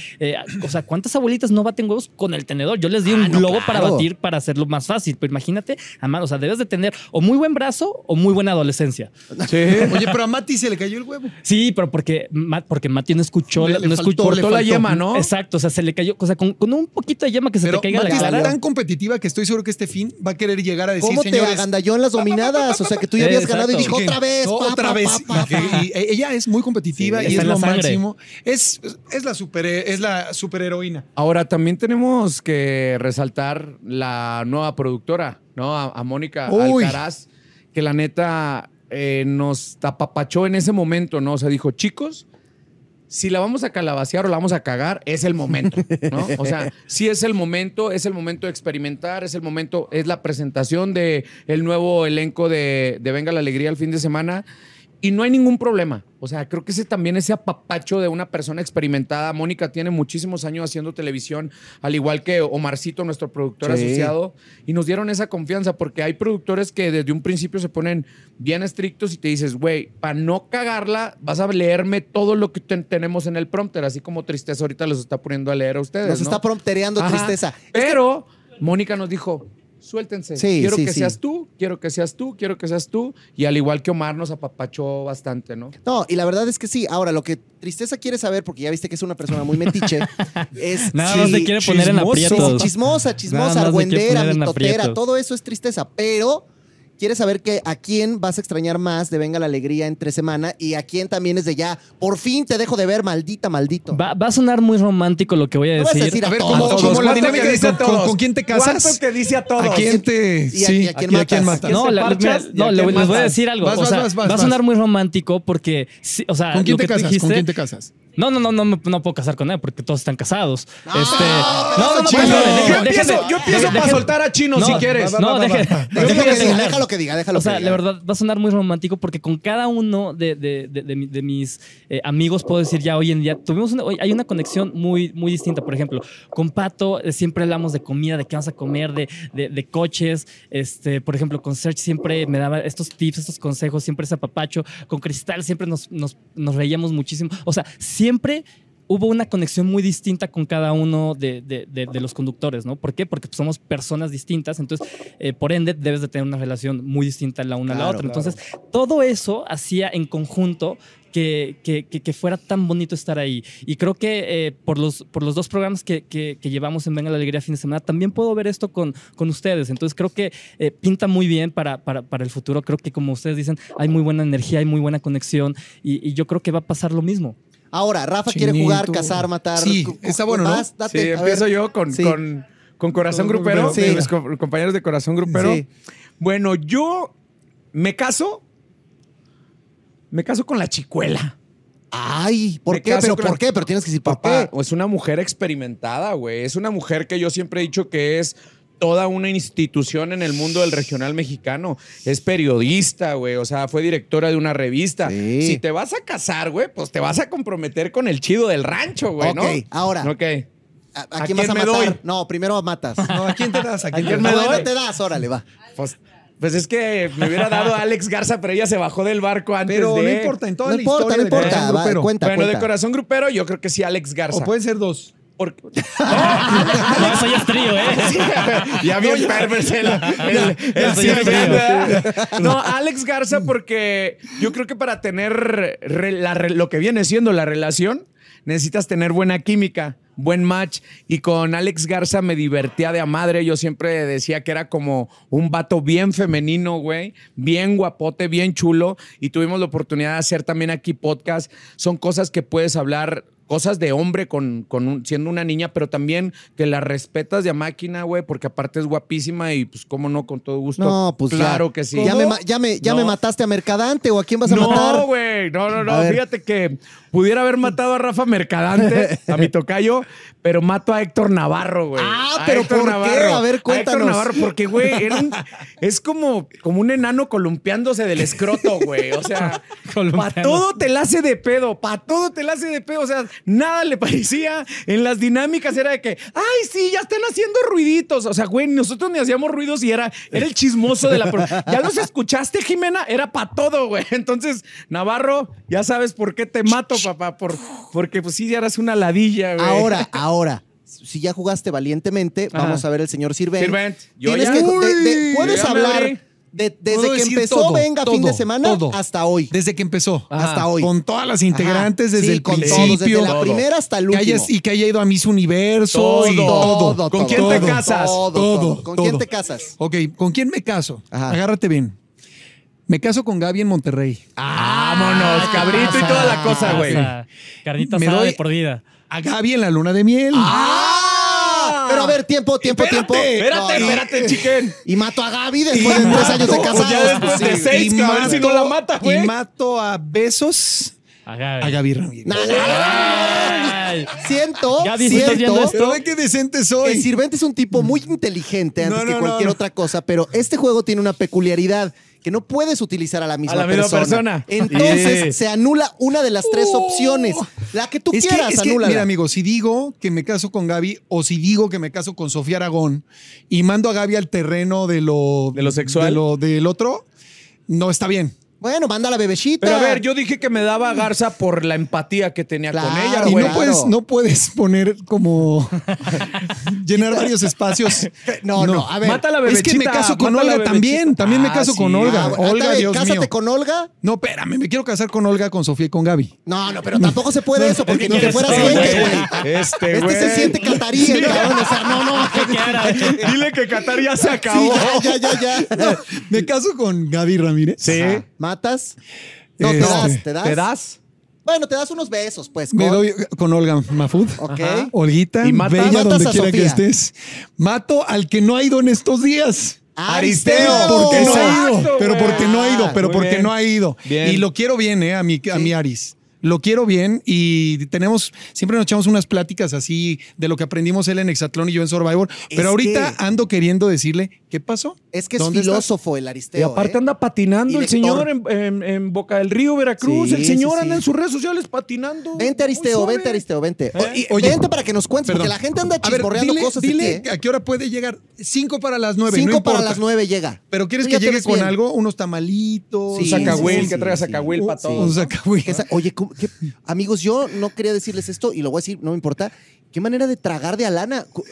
o sea, ¿cuántas abuelitas no baten huevos con el tenedor? Yo les di un Ah, no, globo para batir para hacerlo más fácil. Pero imagínate, amar, o sea, debes de tener o muy buen brazo o muy buena adolescencia. Sí. Oye, pero a Mati se le cayó el huevo. Sí, pero porque, porque Mati no escuchó, Le- la- le no faltó, escuchó Cortó la yema, ¿no? Exacto, o sea, se le cayó, o sea, con, con un poquito de yema que se Pero te caiga Mati la es cara. tan competitiva que estoy seguro que este fin va a querer llegar a decir, ¿Cómo te señores, agandalló en las dominadas? O sea, que tú ya habías Exacto. ganado y dijo otra vez. no, pa, otra pa, vez. pa, pa, que- pa. y ella es muy competitiva Sí, y es lo máximo. Es, es la super, es la superheroína. Ahora, también tenemos que resaltar la nueva productora, ¿no? A, a Mónica Uy. Alcaraz, que la neta eh, nos tapapachó en ese momento, ¿no? O sea, dijo, chicos, si la vamos a calabacear o la vamos a cagar, es el momento, ¿no? O sea, sí es el momento, es el momento de experimentar, es el momento, es la presentación de el nuevo elenco de, de Venga la Alegría el fin de semana. Y no hay ningún problema. O sea, creo que ese también ese apapacho de una persona experimentada. Mónica tiene muchísimos años haciendo televisión, al igual que Omarcito, nuestro productor Sí. asociado, y nos dieron esa confianza porque hay productores que desde un principio se ponen bien estrictos y te dices, güey, para no cagarla, vas a leerme todo lo que ten- tenemos en el prompter, así como Tristeza ahorita los está poniendo a leer a ustedes. Nos ¿no? está promptereando Ajá. tristeza. Pero Mónica nos dijo, suéltense. Sí, quiero sí, que sí. seas tú, quiero que seas tú, quiero que seas tú. Y al igual que Omar nos apapachó bastante, ¿no? No, y la verdad es que sí. Ahora, lo que Tristeza quiere saber, porque ya viste que es una persona muy metiche, es. Nada más te quiere poner en aprietos. Chismosa, Nada chismosa, argüendera, en mitotera, todo eso es tristeza. Pero quiere saber que a quién vas a extrañar más de Venga la Alegría entre semana y a quién también es de ya. Por fin te dejo de ver, maldita, maldito. Va, va a sonar muy romántico lo que voy a No vas a decir. A ver, como, como la ¿Cuánto dinámica dice a con, con- todos? con quién te casas. ¿Cuánto te dice a todos? ¿A quién te. ¿Y a- sí, y a quién ¿a quién matas? No, la- no, le- les voy a decir algo. Vas, o vas, sea, vas, vas, va a sonar muy romántico porque, sí, o sea, ¿Con quién lo te que casas? ¿Con quién te casas? No, no, no, no, no puedo casar con él porque todos están casados. Ah, este, no, no, no, no- no, yo dejen- empiezo, dejen- yo empiezo dejen- para soltar a Chino No, si quieres. va. Déjalo Déjenme que diga, déjalo que diga, déjalo O sea, que diga. la verdad va a sonar muy romántico porque con cada uno de, de- de- de mi- de mis eh, amigos, puedo decir ya hoy en día, tuvimos una, hoy hay una conexión muy, muy distinta. Por ejemplo, con Pato eh, siempre hablamos de comida, de qué vamos a comer, de, de- de coches. Este, por ejemplo, con Serge siempre me daba estos tips, estos consejos, siempre ese apapacho. Con Cristal siempre nos, nos, nos reíamos muchísimo. O sea, siempre hubo una conexión muy distinta con cada uno de, de- de- de los conductores, ¿no? ¿Por qué? Porque somos personas distintas, entonces, eh, por ende, debes de tener una relación muy distinta la una a la Claro, otra. claro. Entonces, todo eso hacía en conjunto que, que- que- que fuera tan bonito estar ahí. Y creo que eh, por, los, por los dos programas que llevamos en Venga la Alegría fin de semana, también puedo ver esto con, con ustedes. Entonces, creo que eh, pinta muy bien para, para, para el futuro. Creo que, como ustedes dicen, hay muy buena energía, hay muy buena conexión y- y yo creo que va a pasar lo mismo. Ahora, Rafa quiere jugar, cazar, matar. Sí, está bueno, ¿no? vas, date, Sí, empiezo ver. yo con, Sí. con, con Corazón Con Grupero. Sí. mis co- compañeros de Corazón Grupero. Sí. Bueno, yo me caso, me caso con la chicuela. Ay, ¿por Me qué? ¿Pero por la- qué? Pero tienes que decir por Papá, qué. es una mujer experimentada, güey. Es una mujer que yo siempre he dicho que es toda una institución en el mundo del regional mexicano. Es periodista, güey. O sea, fue directora de una revista. Sí. Si te vas a casar, güey, pues te vas a comprometer con el chido del rancho, güey, ¿no? Ok, ahora. Ok. ¿A, a ¿A quién vas a me matar? doy? No, primero matas. No, ¿A quién te das? ¿A quién te quién das? me doy? bueno, te das, órale, va. Pues, pues es que me hubiera dado a Alex Garza, pero ella se bajó del barco antes Pero de... no importa, en toda No la importa, historia no importa. Corazón va, Grupero. cuenta, bueno, de corazón grupero, yo creo que sí, Alex Garza. O pueden ser dos. Porque- No, eso ya es trío, ¿eh? ya bien perverso el. No, Alex Garza, porque yo creo que para tener re- la re- lo que viene siendo la relación, necesitas tener buena química. buen match. Y con Alex Garza me divertía de a madre. Yo siempre decía que era como un vato bien femenino, güey. Bien guapote, bien chulo. Y tuvimos la oportunidad de hacer también aquí podcast. Son cosas que puedes hablar cosas de hombre con, con un- siendo una niña, pero también que la respetas de a máquina, güey, porque aparte es guapísima y pues cómo no, con todo gusto. No, pues ya. claro que sí. Ya me, ya me, ya me mataste a Mercadante o a quién vas a matar. No, güey, no, no, no. Fíjate que pudiera haber matado a Rafa Mercadante, a mi tocayo, pero mato a Héctor Navarro, güey. Ah, A pero Héctor ¿por qué? A ver, Héctor cuéntanos. Navarro, porque, güey, es como, como un enano columpiándose del escroto, güey. O sea, para todo te la hace de pedo, para todo te la hace de pedo. O sea, nada le parecía. En las dinámicas era de que, ay, sí, ya están haciendo ruiditos. O sea, güey, nosotros ni hacíamos ruidos y era, era el chismoso de la. ¿Ya los escuchaste, Jimena? Era para todo, güey. Entonces, Navarro, ya sabes por qué te mato, papá. Por, porque, pues sí, ya eras una ladilla, güey. Ahora, ahora. Si ya jugaste valientemente, Ajá. vamos a ver el señor Sirvent. Sirvent, yo ya- que- de- puedes hablar. De- desde que empezó todo, Venga fin de semana todo. hasta hoy. Desde que empezó. Hasta hoy. Con todas las integrantes Ajá. desde Sí, el con principio. todos, desde la primera hasta el que último. hayas- y que haya ido a Miss Universo Todo. y todo. Todo, ¿Con todo, quién te casas? Todo, Todo, todo. ¿Con quién te casas? Ok, ¿con quién me caso? Ajá. Agárrate bien. Me caso con Gaby en Monterrey. Vámonos, cabrito y toda la cosa, güey. Carnita Me asada doy- de por vida. A Gaby en la luna de miel. ¡Ah! Pero a ver, tiempo, tiempo, Espérate, tiempo. Espérate, No, espérate, chiquen. Y mato a Gaby después de tres años de casados. ya después de Sí. seis, Y cabrón, si no la mata, güey. Y mato a besos Agave. a Gaby Ramírez. Siento, Gaby, si estás viendo siento esto, Pero ve qué decente soy. El sirvente es un tipo muy inteligente antes No, que no, cualquier no. otra cosa, pero este juego tiene una peculiaridad que no puedes utilizar a la misma, A la misma persona. Entonces se anula una de las tres Oh. opciones. La que tú Es que, quieras, es que, mira, amigo, si digo que me caso con Gaby o si digo que me caso con Sofía Aragón y mando a Gaby al terreno de lo, ¿De lo sexual? de lo del otro, no está bien. Bueno, manda a la bebecita. Pero a ver, yo dije que me daba a Garza por la empatía que tenía con ella, Y güey. no puedes, no puedes poner como llenar varios espacios. No, no, a ver. Mata a la Es bebechita. que me caso con Olga también. También me Ah, caso con sí. Olga. Ah, bueno, Olga, Dios Cásate mío. con Olga. No, espérame, me quiero casar con Olga, con Sofía y con Gaby. No, no, pero tampoco se puede eso, porque que ni que quieres fuera todo, ciente, güey. güey. Este, Este güey. se siente catarí, el cabrón. O sea, no, no. Dile que Qatar ya se Sí, acabó. ya, ya, ya. Me caso con Gaby Ramírez. Sí. Ajá. ¿Matas? No, te Este, das, te das. ¿Te das? Bueno, te das unos besos, pues. Me con- doy con Olga Mafud. Ok. Olguita, ¿Y matas? bella donde quiera que estés. Mato al que no ha ido en estos días. Aristeo. Porque no ha ido, pero porque no ha ido, pero Muy porque bien. no ha ido. Bien. Y lo quiero bien, eh, a mi, a Sí. mi Aris. Lo quiero bien y tenemos, siempre nos echamos unas pláticas así de lo que aprendimos él en Exatlón y yo en Survivor. Pero Es ahorita que- ando queriendo decirle, ¿qué pasó? Es que es filósofo el Y Aristeo. aparte ¿eh? anda patinando Y el señor en, en- en Boca del Río, Veracruz. Sí, el señor sí, anda en sus redes sociales patinando. Vente, Aristeo, vente, Aristeo, vente. Y- Oye, vente para que nos cuentes, porque la gente anda chismorreando cosas dile ¿eh? a qué hora puede llegar. Cinco para las nueve, Cinco no para importa. las nueve llega. Pero quieres que llegue con bien. algo, unos tamalitos. Sí, Un sacahuil, sí, que traiga sí, sacahuil sí. para todos. Un sacahuil. Esa- oye, ¿cómo- qué- amigos, yo no quería decirles esto y lo voy a decir, no me importa. ¿Qué manera de tragar de Alana? Cu-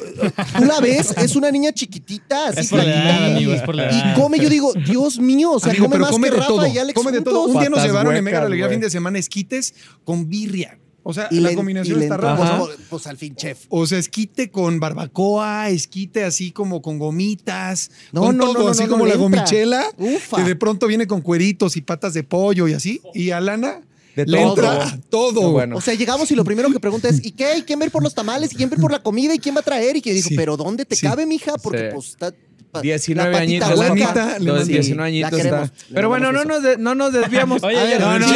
Tú la ves, es una niña chiquitita, así Es por la edad, flaquita. amigo, es por la Y come, yo digo, Dios mío, o sea, Amigo, come pero más come que de Rafa todo. y Alex Come de todo. Un día nos Patas llevaron en Mega Alegría fin de semana esquites con birria. O sea, Y la le- combinación y está rara. pues, pues, al fin, chef. O sea, esquite con barbacoa, esquite así como con gomitas, No, con no, todo, no, no, así no, como la entra. gomichela, Ufa. que de pronto viene con cueritos y patas de pollo y así. Y a Lana De le todo. entra a todo. Bueno. O sea, llegamos y lo primero que pregunta es, ¿y qué? ¿Y quién va a ir por los tamales? ¿Y quién va a ir por la comida? ¿Y quién va a traer? Y que yo digo, Sí. ¿pero dónde te Sí. cabe, mija? Porque Sí. pues está... pa- 19 la patita añitos. Los mando- 19 la añitos está. Pero bueno, no nos, de- no nos desviamos. Oye, ver, no, no, no,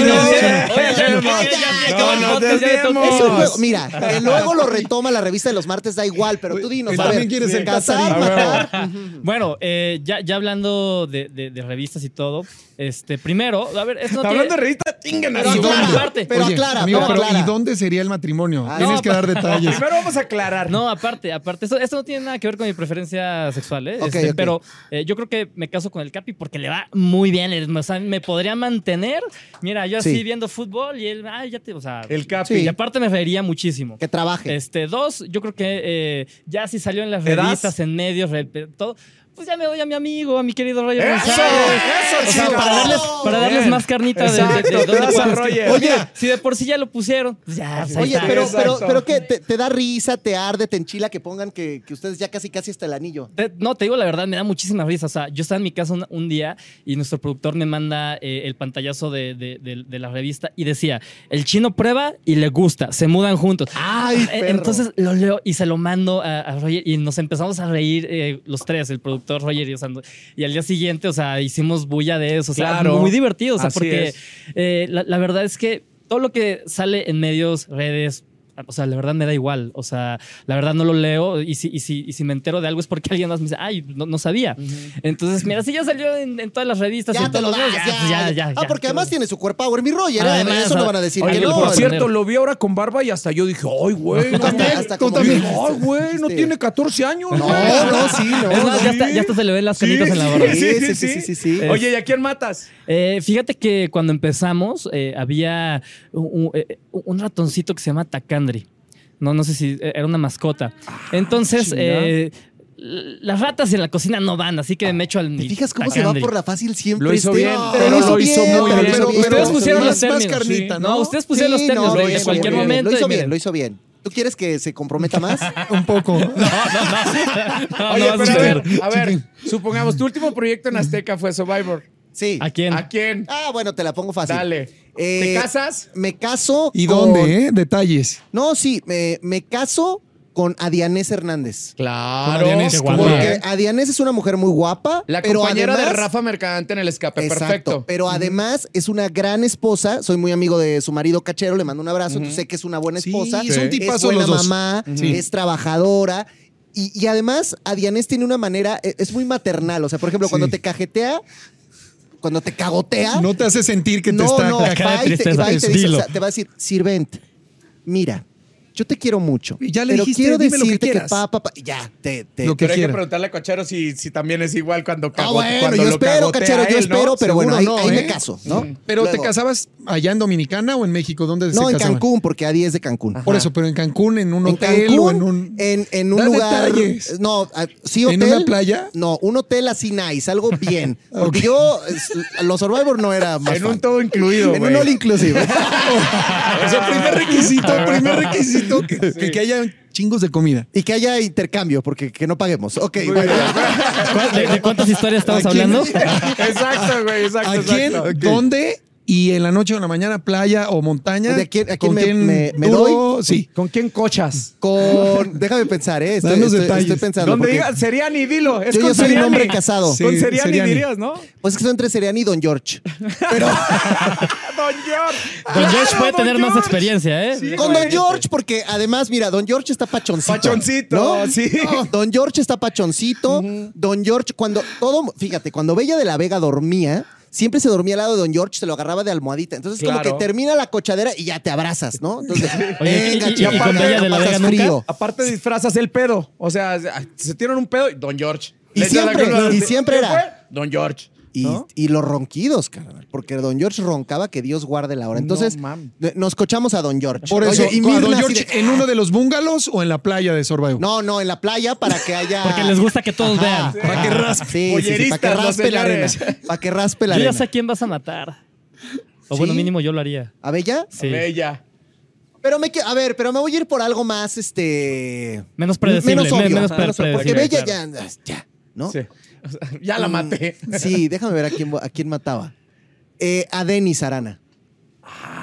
no, juego- mira, que luego lo retoma la revista de los martes, da igual, pero tú dinos, Él a ver, también quiere ser casar. Bueno, eh, ya, ya hablando de, de- de revistas y todo, este, primero, a ver, esto no Hablando de tiene- revista, chingan a Pero su aclara, madre. aparte. pero Oye, aclara, amigo, pero pero aclara. ¿y dónde sería el matrimonio? Ah, Tienes no, que dar detalles. Primero vamos a aclarar. No, aparte, aparte, esto, esto no tiene nada que ver con mi preferencia sexual, ¿eh? Ok, Este, ok. Pero eh, yo creo que me caso con el Capi porque le va muy bien. O sea, me podría mantener. Mira, yo así Sí. viendo fútbol y él, ay, ya te, o sea. El Capi. Sí. Y aparte me reiría muchísimo. Que trabaje. Este, dos, yo creo que eh, ya si salió en las revistas, en medios, re- todo. Pues ya me doy a mi amigo, a mi querido Roger ¡Eso! González. ¡Eso, O sea, para darles, para darles más carnita de, de, dónde puedes- Roger. Oye. si de por sí ya lo pusieron, pues ya, pues Oye, está. pero, pero, pero ¿qué? ¿Te, te da risa, te arde, te enchila que pongan que, que ustedes ya casi casi hasta el anillo? Te- no, te digo la verdad, me da muchísima risa. O sea, yo estaba en mi casa un, un día y nuestro productor me manda eh, el pantallazo de, de- de- de la revista y decía, el chino prueba y le gusta, se mudan juntos. Ay, Eh, perro. Entonces lo leo y se lo mando a, a Roger y nos empezamos a reír eh, los tres, el productor Roger y yo. o sea, y al día siguiente, o sea, hicimos bulla de eso. O sea, Claro. muy divertido. O sea, Así porque eh, la, la verdad es que todo lo que sale en medios, redes, o sea, la verdad me da igual. O sea, la verdad no lo leo y si, y si, y si me entero de algo es porque alguien más me dice, ay, no, no sabía. Entonces, mira, si ya salió en, en todas las revistas, Ya en te lo das, medios, ya, ya, ya, ya, Ah, porque además tiene su cuerpo power, mi Roger. ¿eh? Además, eso no ah, van a decir Oye, que no. por cierto, lo vi ahora con barba y hasta yo dije, ay, güey. No, también, mames". hasta Tú como también. dijiste. Ay, güey, no tiene 14 años, No, no, sí, no. Es más, ya hasta, se le ven las canitas en la barba. Sí, sí, sí, sí. Oye, ¿y a quién matas? Eh, fíjate que cuando empezamos eh, había un, eh, un ratoncito que se llama No, no sé si era una mascota. Entonces, chinga. eh, las ratas en la cocina no van, así que me echo al. ¿Te fijas cómo se va por la fácil siempre? Lo hizo este? bien, pero lo hizo muy bien. lo hizo Pero Ustedes pusieron lo los más términos. carnita, sí. ¿no? No, ustedes pusieron los términos. no, bien, cualquier momento. Lo hizo bien, lo hizo bien. ¿Tú quieres que se comprometa más? Un poco. No, no, no. Oye, no vas pero ver. a ver, supongamos, tu último proyecto en Azteca fue Survivor. Sí. ¿A quién? ¿A quién? Ah, bueno, te la pongo fácil. Dale. Eh, ¿Te casas? Me caso. ¿Y con- dónde, eh? Detalles. No, sí, me, me caso con Adianés Hernández. Claro. Adianés, Porque. Adianés es una mujer muy guapa. La pero compañera de además- Rafa Mercadante en el escape. Exacto, Perfecto. pero además es una gran esposa. Soy muy amigo de su marido Cachero, le mando un abrazo. entonces sé que es una buena Sí, esposa. son Es tipazos buena los dos. mamá, Sí. es trabajadora. Y, y además, Adianés tiene una manera, e- es muy maternal. O sea, por ejemplo, Sí. cuando te cajetea, cuando te cagotea. No te hace sentir que te no, está... no, cara de te, va y te Es dice, o dilo. sea, te va a decir, sirvent, mira, yo te quiero mucho. Y ya le pero dijiste, quiero dime lo que decirte que, quieras. pa, pa, pa", y ya, te, te, Lo que Pero hay que preguntarle a Cochero si, si también es igual cuando Ah, cago, bueno, cuando yo lo espero, Cachero, yo él, ¿no? espero, pero bueno, ahí, no, ahí ¿eh? me caso, ¿no? Pero te casabas allá en Dominicana o en México? ¿Dónde se No, en? Cancún, porque Adi es de Cancún. Por eso, pero en Cancún, en un En hotel Cancún, o en un... en, en un lugar. detalles. No, ah, sí, ¿En hotel. una playa? No, un hotel así nice, algo bien. Porque yo, los Survivor no era más. En un todo incluido, En un all inclusive. O sea, primer requisito, primer requisito, que, haya chingos de comida. y que haya intercambio, porque que no paguemos. Ok, bueno. ¿Cuál- ¿De, de cuántas historias estamos hablando? Exacto, güey, exacto, ¿A quién? exacto. ¿Dónde? Y en la noche o en la mañana, playa o montaña. ¿De quién- a quién ¿Con me- quién me- doy? Sí. ¿Con quién cochas? Con. Déjame pensar, ¿eh? Estoy, estoy- estoy pensando. Donde diga Seriani, dilo. Es Yo con ya soy un hombre casado. Sí. con Seriani, Seriani. dirías, ¿no? Pues es que son entre Seriani y Don George. Pero. Don George. Don George puede Don tener más experiencia, ¿eh? Con Don George, porque además, mira, Don George está pachoncito. Pachoncito, ¿no? sí. No, Don George está pachoncito. Don George, cuando todo, fíjate, cuando Bella de la Vega dormía, siempre se dormía al lado de Don George, se lo agarraba de almohadita. Entonces, como Claro. que termina la cochadera y ya te abrazas, ¿no? Entonces, Oye, venga, y- y- y Bella de la pasas Vega nunca? frío. Aparte disfrazas el pedo. O sea, se tiran un pedo y Don George. Y siempre, y siempre ¿Qué era. Don George. Y, ¿no? y los ronquidos, carnal. Porque Don George roncaba que Dios guarde la hora. Entonces, No, eh, nos cochamos a Don George. Por eso, Oye, y ¿a Don George de- en uno de los bungalows o en la playa de Survivor? No, no, en la playa para que haya. Porque les gusta que todos Ajá. vean. Para que raspe. Sí, sí, sí, para que raspe la arena. Para que raspe la Yo ya arena. sé a quién vas a matar. O ¿Sí? bueno, mínimo yo lo haría. ¿A Bella? Sí. Bella. Pero me a ver, pero me voy a ir por algo más, este. Menos predecible, Menos obvio. me- menos Menos obvio, Porque predecible, Bella ya, ya, ¿no? Sí. O sea, ya la Mm, maté. Sí, déjame ver a quién, a quién mataba. Eh, a Denis Arana.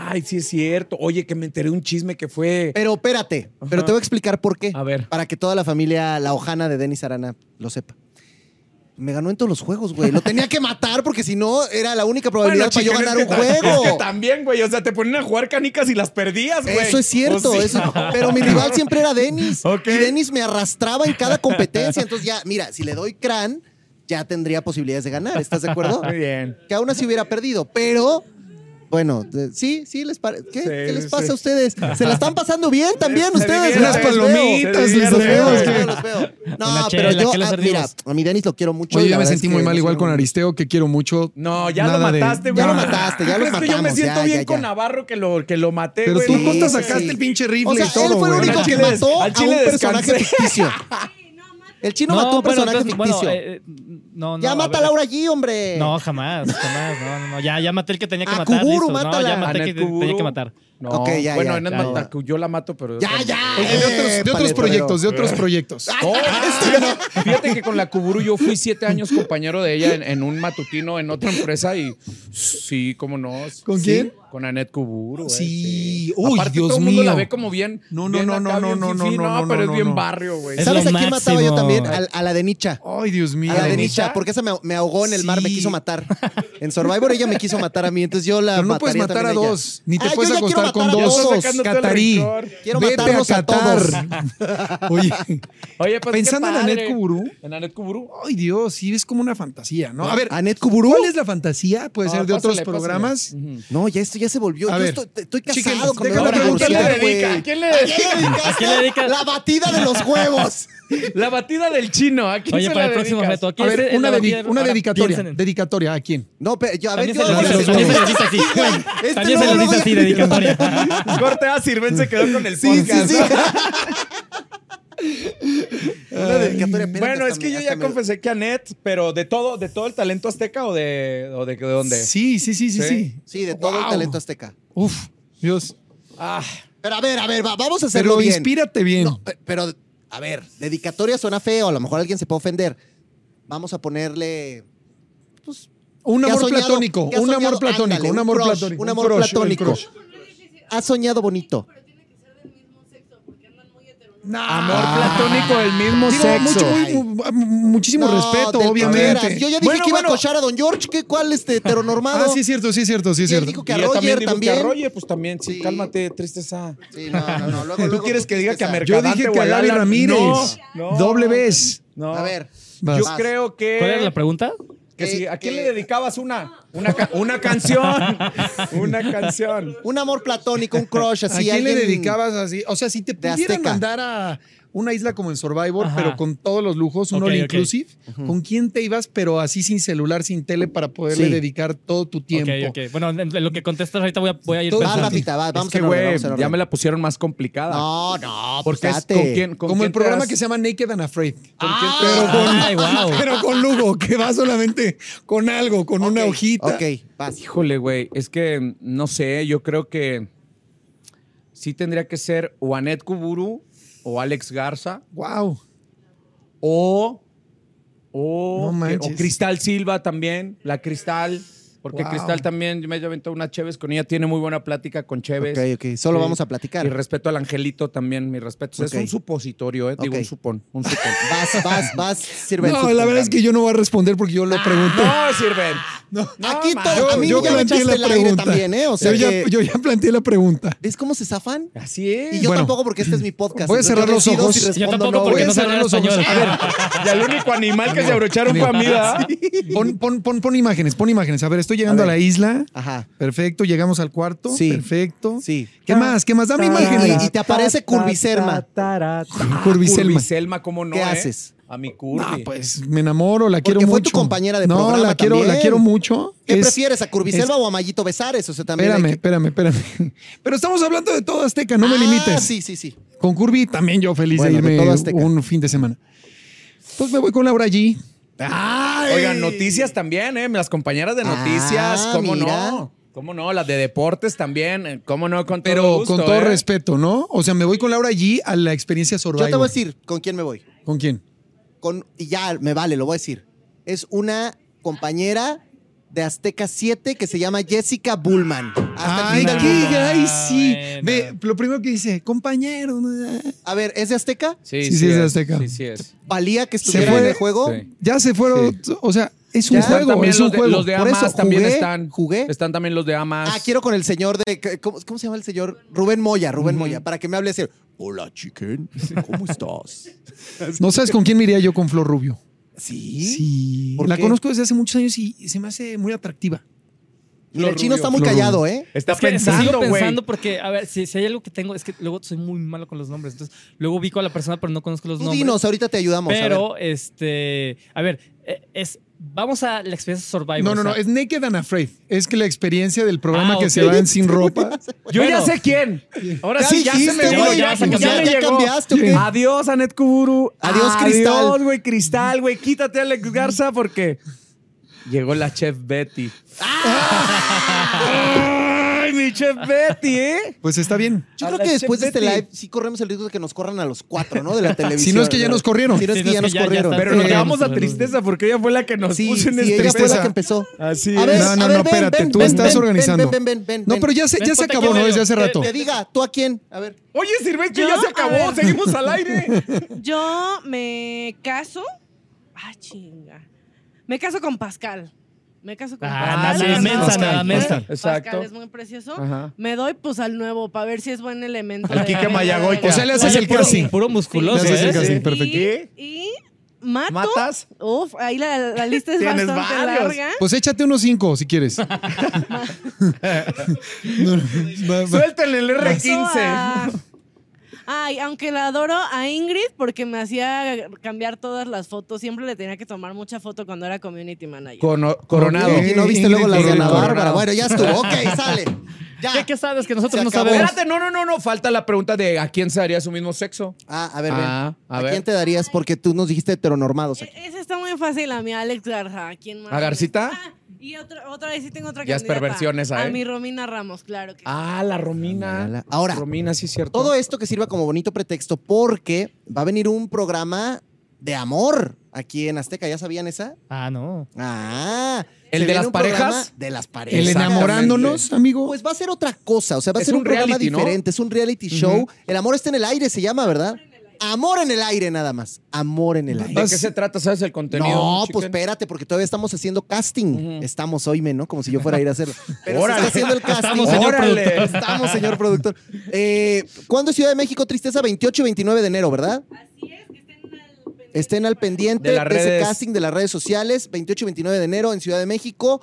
Ay, sí es cierto. Oye, que me enteré un chisme que fue. Pero espérate, pero te voy a explicar por qué. A ver. Para que toda la familia, la hojana de Denis Arana, lo sepa. Me ganó en todos los juegos, güey. Lo tenía que matar porque si no, era la única probabilidad para yo ganar es un ta- Es que juego. también, güey. O sea, te ponían a jugar canicas y las perdías, güey. Eso es cierto, O sí. eso- pero mi rival siempre era Denis. Y Denis me arrastraba en cada competencia. Entonces ya, mira, si le doy crán, ya tendría posibilidades de ganar. ¿Estás de acuerdo? Muy bien. Que aún así hubiera perdido, pero... Bueno, de- sí, sí, les pare- ¿Qué, Sí, ¿Qué les sí. pasa a ustedes? ¿Se la están pasando bien también Se ustedes? Se palomitas, los veo, los Sí. veo, los veo. No, Una pero chela, yo, ¿qué le ah, mira, a mi Denis lo quiero mucho. Oye, yo me sentí muy mal igual con Aristeo, que quiero mucho. No, ya Nada lo de- mataste, güey. Ya lo mataste, ya los ¿Crees que yo me matamos, siento ya, bien ya, con ya. Navarro que lo, que lo maté, Pero güey? tú Sí, sí, sacaste sí. el pinche rifle O sea, y todo, él fue el único que mató a un personaje ficticio. El chino No, mató un bueno, personaje entonces, ficticio. eh, eh, no, no, ya a mata a Laura G, hombre. No, jamás, jamás. No, no, no. Ya, ya maté el que tenía que A matar. Kuguru, listo. No, mátala. ya maté el que tenía que matar. No, Ok, ya, bueno, ya, Enet ya, mata- ya. yo la mato, pero. Ya, ya. Oye, de otros, de otros proyectos, de otros proyectos. Oh, fíjate que con la Kuburu yo fui siete años compañero de ella en, en un matutino en otra empresa y sí, cómo no. ¿Con Sí, quién? Con Anet Kuburu. eh, Sí. Uy, Aparte, Dios todo el mundo mío. la ve como bien. No, no, bien no, acá, no, bien no, no, fifí, no, no, pero no, es bien no. barrio, güey. Es ¿Sabes a quién mataba yo también? A, a la de Nicha. Ay, Dios mío. A la de ¿De Nicha, porque esa me, me ahogó en el mar, me Sí. quiso matar. En Survivor ella me quiso matar a mí, entonces yo la Pero no puedes matar a dos, ni te Ah, puedes acostar matar a dos. Catarí. Quiero Vete a matarlos a Qatar. todos. Oye, Oye, pues pensando en. Anet Kuburu. En Anet Kuburu. Ay, Dios, sí, es como una fantasía, ¿no? A ver, ¿Anet Kuburu? ¿cuál es la fantasía? Puede No, ser de pásale, otros pásale. programas. No, ya esto ya se volvió. A Yo ver, estoy, estoy chiquen, casado con ¿a quién le dedica? ¿A quién le ¿A quién le dedicas? ¿A quién le dedicas? La batida de los huevos. La batida del chino. ¿A quién Oye, se para la el próximo dedicas? reto. A ¿quién ver, una, dedicatoria. en- ¿Dedicatoria a quién? No, pero yo, a ver, También yo se les dice- también se les segundo. dice así. Este También no se les lo dice a- así, dedicatoria. Corte A, Sirven se quedó con el Sí, sí, podcast. sí. Una dedicatoria. espérate, Bueno, hasta es que yo ya me- confesé que Anet, pero de todo, de todo el talento azteca o de, o de, de dónde. Sí, sí, sí, sí, ¿Sí? sí. De todo el talento azteca. Uf, Dios. Ah, Pero a ver, a ver, va- vamos a hacerlo Pero bien. inspírate bien. No, pe- pero, a ver, dedicatoria suena feo, a lo mejor alguien se puede ofender. Vamos a ponerle. Pues, un ¿qué ha amor platónico, ¿Qué ha un amor platónico, un amor platónico. un amor platónico. crush. ha soñado bonito. Nah. amor platónico del mismo Digo, sexo. mucho, muy- mu- muchísimo No, respeto, que obviamente. Yo ya dije Bueno, que iba bueno. a cochar a Don George. ¿qué, ¿Cuál este heteronormado? Ah, sí es cierto, sí es cierto, sí es Y él cierto. dijo que a yo Roger digo también. que a Roger, pues también, sí, Sí. cálmate, tristeza. Sí, no, no, no. Luego, ¿Tú luego quieres que diga que a Mercado. Yo Mercadante dije que a Gaby? Ramírez. No, no. Doble vez. No. A ver. Vas. Yo Vas. creo que. ¿Cuál era la pregunta? Que si- ¿A quién le dedicabas una? Una, ca- una canción. una canción. Un amor platónico, un crush ¿A así. quién le alguien- dedicabas así? O sea, si te pudieran Azteca. mandar a una isla como en Survivor, Ajá. pero con todos los lujos, un Ok, all inclusive, ¿con quién te ibas, pero así sin celular, sin tele, para poderle Sí. dedicar todo tu tiempo? Ok, ok. Bueno, en en lo que contestas ahorita voy a, voy a ir Todo- Va. Rafita, va, vamos es que, güey, ya me la pusieron más complicada. No, no, Porque es date. con quién. Con Como quién el programa que se llama Naked and Afraid. Ah, pero, con, Ay, wow. pero con lujo, que va solamente con algo, con una hojita. Ok, vas. Híjole, güey, es que no sé, yo creo que sí tendría que ser o Anet Kuburu o Alex Garza. Wow. o o, No o Cristal Silva también, la Cristal, porque Wow. Cristal también me he aventado una Cheves con ella, tiene muy buena plática con Cheves. Ok, ok. Solo Sí. vamos a Y platicar. respeto al Angelito también, mi respeto. Es un supositorio, eh, digo un supón, un supón. Vas, vas, vas. Sirve el No, la verdad es que yo no voy a responder porque yo lo pregunté. no sirven. Aquí man. todo, a mí yo ya me planteé echaste la el aire pregunta. también, ¿eh? O sea, yo, ya, que- yo ya planteé la pregunta. ¿ves cómo se zafan? Así es. Y yo Bueno. tampoco porque este es mi podcast. Voy a cerrar los ojos. si Yo tampoco no, porque no cerrar los ojos. A ver, Ya el único animal que se abrocharon fue a mí, pon, pon, pon imágenes, pon imágenes. A ver, estoy llegando a, la isla. Ajá. Perfecto, llegamos al cuarto. Sí. Perfecto. Sí. ¿Qué más? ¿Qué más? Dame Y- imágenes. y te aparece Curviselma. Curviselma. Curviselma, ¿cómo no? ¿Qué eh? haces? A mi Curvi. No, pues me enamoro, la quiero Porque mucho. fue tu compañera de no, programa la quiero, también. la quiero mucho. ¿Qué Es- prefieres, a Curviselva o a Mayito Besares? O sea, también. Espérame, que- espérame, espérame. Pero estamos hablando de todo Azteca, no me Ah, limites. Sí, sí, sí. Con Curvi también yo feliz Bueno, de de irme todo Azteca. un fin de semana. Pues me voy con Laura Oigan, noticias también, ¿eh? Las compañeras de Ah, noticias, ¿cómo mira. no? ¿Cómo no? Las de deportes también, eh, ¿cómo no? Con todo Pero gusto, con todo ¿eh? respeto, ¿no? O sea, me voy con Laura G a la experiencia Survivor. Yo te voy a decir con quién me voy. ¿Con quién? Con, y ya me vale, lo voy a decir. Es una compañera de Azteca 7 que se llama Jessica Bullman. Hasta Ay, qué, ay, sí. bueno. Ve, lo primero que dice, compañero. A ver, ¿es de Azteca? Sí, Sí, sí, sí, es de. Azteca. Sí, sí es. ¿Valía que estuviera fue. en el juego? Sí. Ya se fueron, o sea, es un Ya juego, también es un los de, juego. los de Por Amas eso también jugué, están. jugué. Están también los de Amas. Ah, quiero con el señor de. ¿Cómo, cómo se llama el señor? Rubén Moya, Rubén Moya, para que me hable así. Hola, chicken. ¿Cómo estás? ¿No sabes con quién me iría yo con Flor Rubio? Sí. Sí. ¿Por La qué? conozco desde hace muchos años y se me hace muy atractiva. Y el chino Rubio. está muy callado, ¿eh? Está Es que pensando, sigo pensando porque, a ver, si, si hay algo que tengo, es que luego soy muy malo con los nombres. Entonces, luego ubico a la persona, pero no conozco los Tú nombres. dinos, ahorita te ayudamos. a ver. Pero, este, a ver, eh, es vamos a la experiencia Survivor. No, no, o no, sea, es Naked and Afraid. Es que la experiencia del programa Ah, que se van sin ropa. Yo ya sé quién. Ahora Ya sí, ya se me güey, ya, ya ya me ¿Ya llegó. cambiaste o qué? Adiós, Anet Kuburu. Adiós, Cristal. Adiós, güey, Cristal, güey. Quítate, Alex Garza, porque llegó la chef Betty. ¡Ay, mi chef Betty, eh! Pues está bien. Yo A creo la que después de Chef este Betty. live sí corremos el riesgo de que nos corran a los cuatro, ¿no? De la televisión. Si no es que ya nos corrieron. Si no es que no ya nos corrieron. Pero nos Eh, llevamos a tristeza porque ella fue la que nos Sí, puso en sí, este ella fue la tristeza. que empezó. Así A es. ver, No, no, a ver, no, espérate, ven, tú ven, estás ven, organizando. Ven, ven, ven, ven. No, ven. pero ya se, Ven, ya se ponte acabó, aquí ¿no? Desde hace rato. Que diga, ¿tú a quién? A ver. Oye, Sirven, que Yo, ya se a acabó. ver. Seguimos al aire. Yo me caso. Ah, chinga. Me caso con Pascal. Me caso con Ah, Pascal. nada Pascal, mensa, Pascal. nada mensa. Exacto. Pascal es muy precioso. Ajá. Me doy pues al nuevo para ver si es buen elemento. Al de- de- Mayagoitia. O sea, le haces Oye, el puro, casting. puro musculoso, Le haces el ¿eh? casting, perfecto. Y, y mato. ¿Matas? Uf, ahí la, la lista es Tienes bastante varios. larga. Pues échate unos cinco si quieres. No, no, va. Suéltenle el Mato R15. a- Ay, aunque la adoro a Ingrid porque me hacía cambiar todas las fotos. Siempre le tenía que tomar mucha foto cuando era community manager. Cono- coronado. Y no viste luego las de Ana. Bárbara. Bueno, ya estuvo. Ok, sale. Ya. ¿Qué, qué sabes que nosotros no sabemos? Espérate, no, no, no, no. Falta la pregunta de a quién se daría su mismo sexo. Ah, a ver, ven. Ah, a ¿A, ver. quién te darías? Porque tú nos dijiste heteronormados aquí. E- Esa está muy fácil, a mi Alex Garza. ¿A quién más? ¿A Garcita? Ah, y otra, otra vez sí tengo otra Ya es candidata. ¿eh? A mi Romina Ramos, claro que sí. Ah, la Romina. Mírala. Ahora, Romina, sí es cierto. Todo esto que sirva como bonito pretexto porque va a venir un programa de amor aquí en Azteca. ¿Ya sabían esa? Ah, no. Ah. ¿El se de viene las un programa parejas? De las parejas. El enamorándonos, amigo. Pues va a ser otra cosa, o sea, va a Es ser un, un programa reality, ¿no? diferente, es un reality show. El amor está en el aire, se llama, ¿verdad? Amor en el aire, nada más. Amor en el aire. ¿De qué se trata? ¿Sabes el contenido? No, chicken? pues espérate, porque todavía estamos haciendo casting. Estamos hoy, ¿no? Como si yo fuera a ir a hacerlo. Pero Órale. se está haciendo el casting. Estamos, señor Órale. productor. Estamos, señor productor. Eh, ¿Cuándo es Ciudad de México? Tristeza, 28 y 29 de enero, ¿verdad? Así es, que estén al pendiente. Estén al pendiente De de, ese casting de las redes sociales. 28 y 29 de enero en Ciudad de México.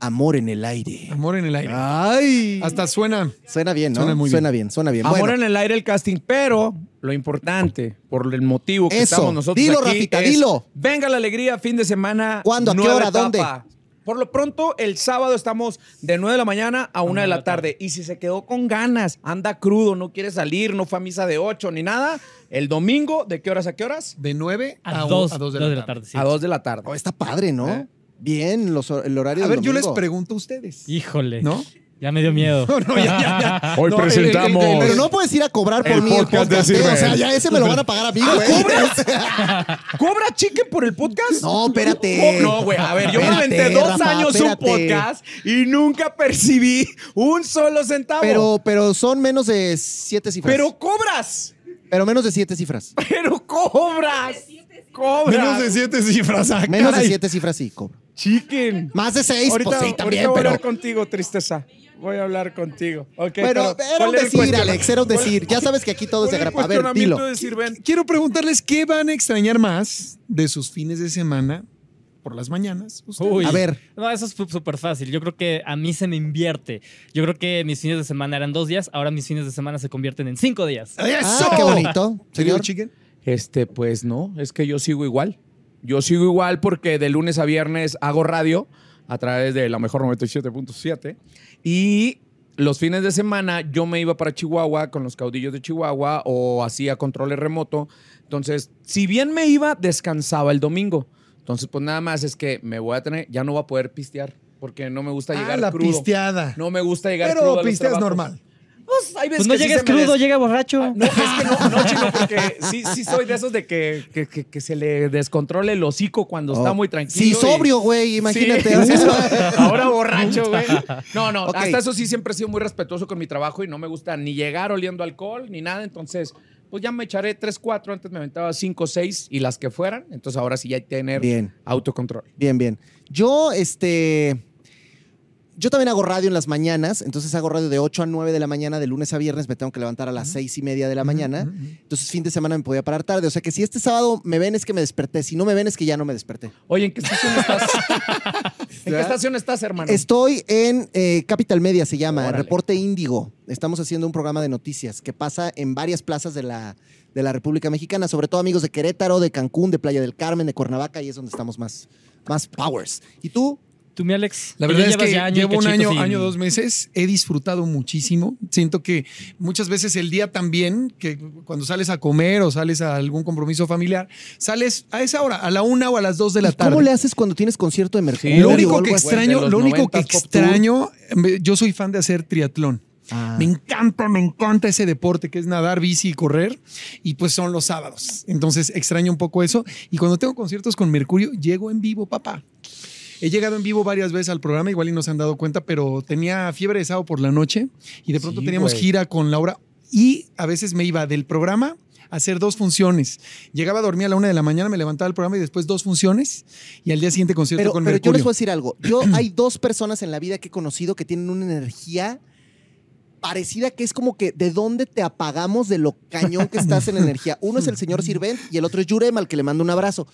Amor en el aire. Amor en el aire. Ay. Hasta suena. Suena bien, ¿no? Suena muy bien. Suena bien, suena bien. Amor Bueno, en el aire el casting, pero lo importante, por el motivo que Eso. estamos nosotros Dilo, aquí Rafita, es, dilo. Venga la alegría, fin de semana. ¿Cuándo? ¿A qué nueva hora? etapa. ¿Dónde? Por lo pronto, el sábado estamos de 9 de la mañana a 1 de la tarde. Y si se quedó con ganas, anda crudo, no quiere salir, no fue a misa de 8 ni nada, el domingo, ¿de qué horas a qué horas? De 9 A, a, dos, a 2 de dos la tarde. sí. A 2 de la tarde. oh, está padre, ¿no? ¿Eh? Bien, los, el horario A del ver, yo les domingo. pregunto a ustedes. Híjole. ¿No? Ya me dio miedo. No, ya, ya, ya. Hoy No, el- el- presentamos- el- el- Pero no puedes ir a cobrar por El mí el podcast de podcast. ¿eh? O sea, ya ese me lo van a pagar a mí, güey. ¿Cobra chicken por el podcast? No, espérate. Oh, No, güey, a ver, yo me inventé dos Rafa, años espérate. un podcast y nunca percibí un solo centavo. Pero, pero son menos de siete cifras. pero cobras. Pero menos de siete cifras. Pero cobras. Menos de 7 cifras. ah, Menos de caray. siete cifras sí, cobro. Chicken. Más de seis, Ahorita, pues sí, ahorita también, voy a pero. hablar contigo, tristeza. Voy a hablar contigo. Ok, Pero pero, era ¿cuál un el decir, Alex, era un decir. Ya sabes que aquí todo es de cuál el grapa. A ver, cuestionamiento dilo. de Sirven? Quiero preguntarles qué van a extrañar más de sus fines de semana por las mañanas. ustedes? Uy. A ver. No, eso es fu- súper fácil. Yo creo que a mí se me invierte. Yo creo que mis fines de semana eran dos días, ahora mis fines de semana se convierten en cinco días. Ah, qué bonito. Señor Señor. Este, pues no, es que yo sigo igual. Yo sigo igual porque de lunes a viernes hago radio a través de la mejor 97.7 y los fines de semana yo me iba para Chihuahua con los caudillos de Chihuahua o hacía controles remoto. Entonces, si bien me iba, descansaba el domingo. Entonces, pues nada más es que me voy a tener, ya no voy a poder pistear porque no me gusta Ah, llegar la crudo. pisteada. No me gusta llegar crudo. a Pero pisteas normal. Pues, hay veces Pues no que llegues crudo, des- llega borracho. no, es que no, no, chino, porque sí, sí soy de esos de que, que, que- que se le descontrole el hocico cuando está Oh. muy tranquilo. Sí, y- sobrio, güey, imagínate. Sí. Ahora borracho, güey. No, no, hasta eso sí siempre he sido muy respetuoso con mi trabajo y no me gusta ni llegar oliendo alcohol ni nada. Entonces, pues ya me echaré tres, cuatro. Antes me aventaba cinco, seis y las que fueran. Entonces ahora sí ya hay que tener Bien. autocontrol. Bien, bien. Yo, este. Yo también hago radio en las mañanas, entonces hago radio de 8 a 9 de la mañana, de lunes a viernes, me tengo que levantar a las seis y media de la mañana. Entonces, fin de semana me podía parar tarde. O sea que si este sábado me ven es que me desperté. Si no me ven es que ya no me desperté. Oye, ¿en qué estación estás? ¿En qué estación estás, hermano? Estoy en eh, Capital Media, se llama, Órale. Reporte Índigo. Estamos haciendo un programa de noticias que pasa en varias plazas de la, de la República Mexicana, sobre todo amigos de Querétaro, de Cancún, de Playa del Carmen, de Cuernavaca, y es donde estamos más, más powers. ¿Y tú? Tú, mi Alex. La verdad es que año llevo un año, sin- año, dos meses. He disfrutado muchísimo. Siento que muchas veces el día también, que cuando sales a comer o sales a algún compromiso familiar, sales a esa hora, a la una o a las dos de la ¿Y tarde. ¿Cómo le haces cuando tienes concierto de Mercurio? Lo único que extraño, lo único que 90s Pop Tour. extraño, me- yo soy fan de hacer triatlón. Ah. Me encanta, me encanta ese deporte que es nadar, bici y correr. Y pues son los sábados. Entonces extraño un poco eso. Y cuando tengo conciertos con Mercurio, llego en vivo, papá. He llegado en vivo varias veces al programa, igual y no se han dado cuenta, pero tenía fiebre de sábado por la noche y de pronto Sí, teníamos güey. gira con Laura y a veces me iba del programa a hacer dos funciones. Llegaba a dormir a la una de la mañana, me levantaba del programa y después dos funciones y al día siguiente concierto Pero, con pero yo les voy a decir algo. Yo hay dos personas en la vida que he conocido que tienen una energía parecida que es como que de dónde te apagamos de lo cañón que estás en energía. Uno es el señor Sirvent y el otro es Yurem, al que le mando un abrazo.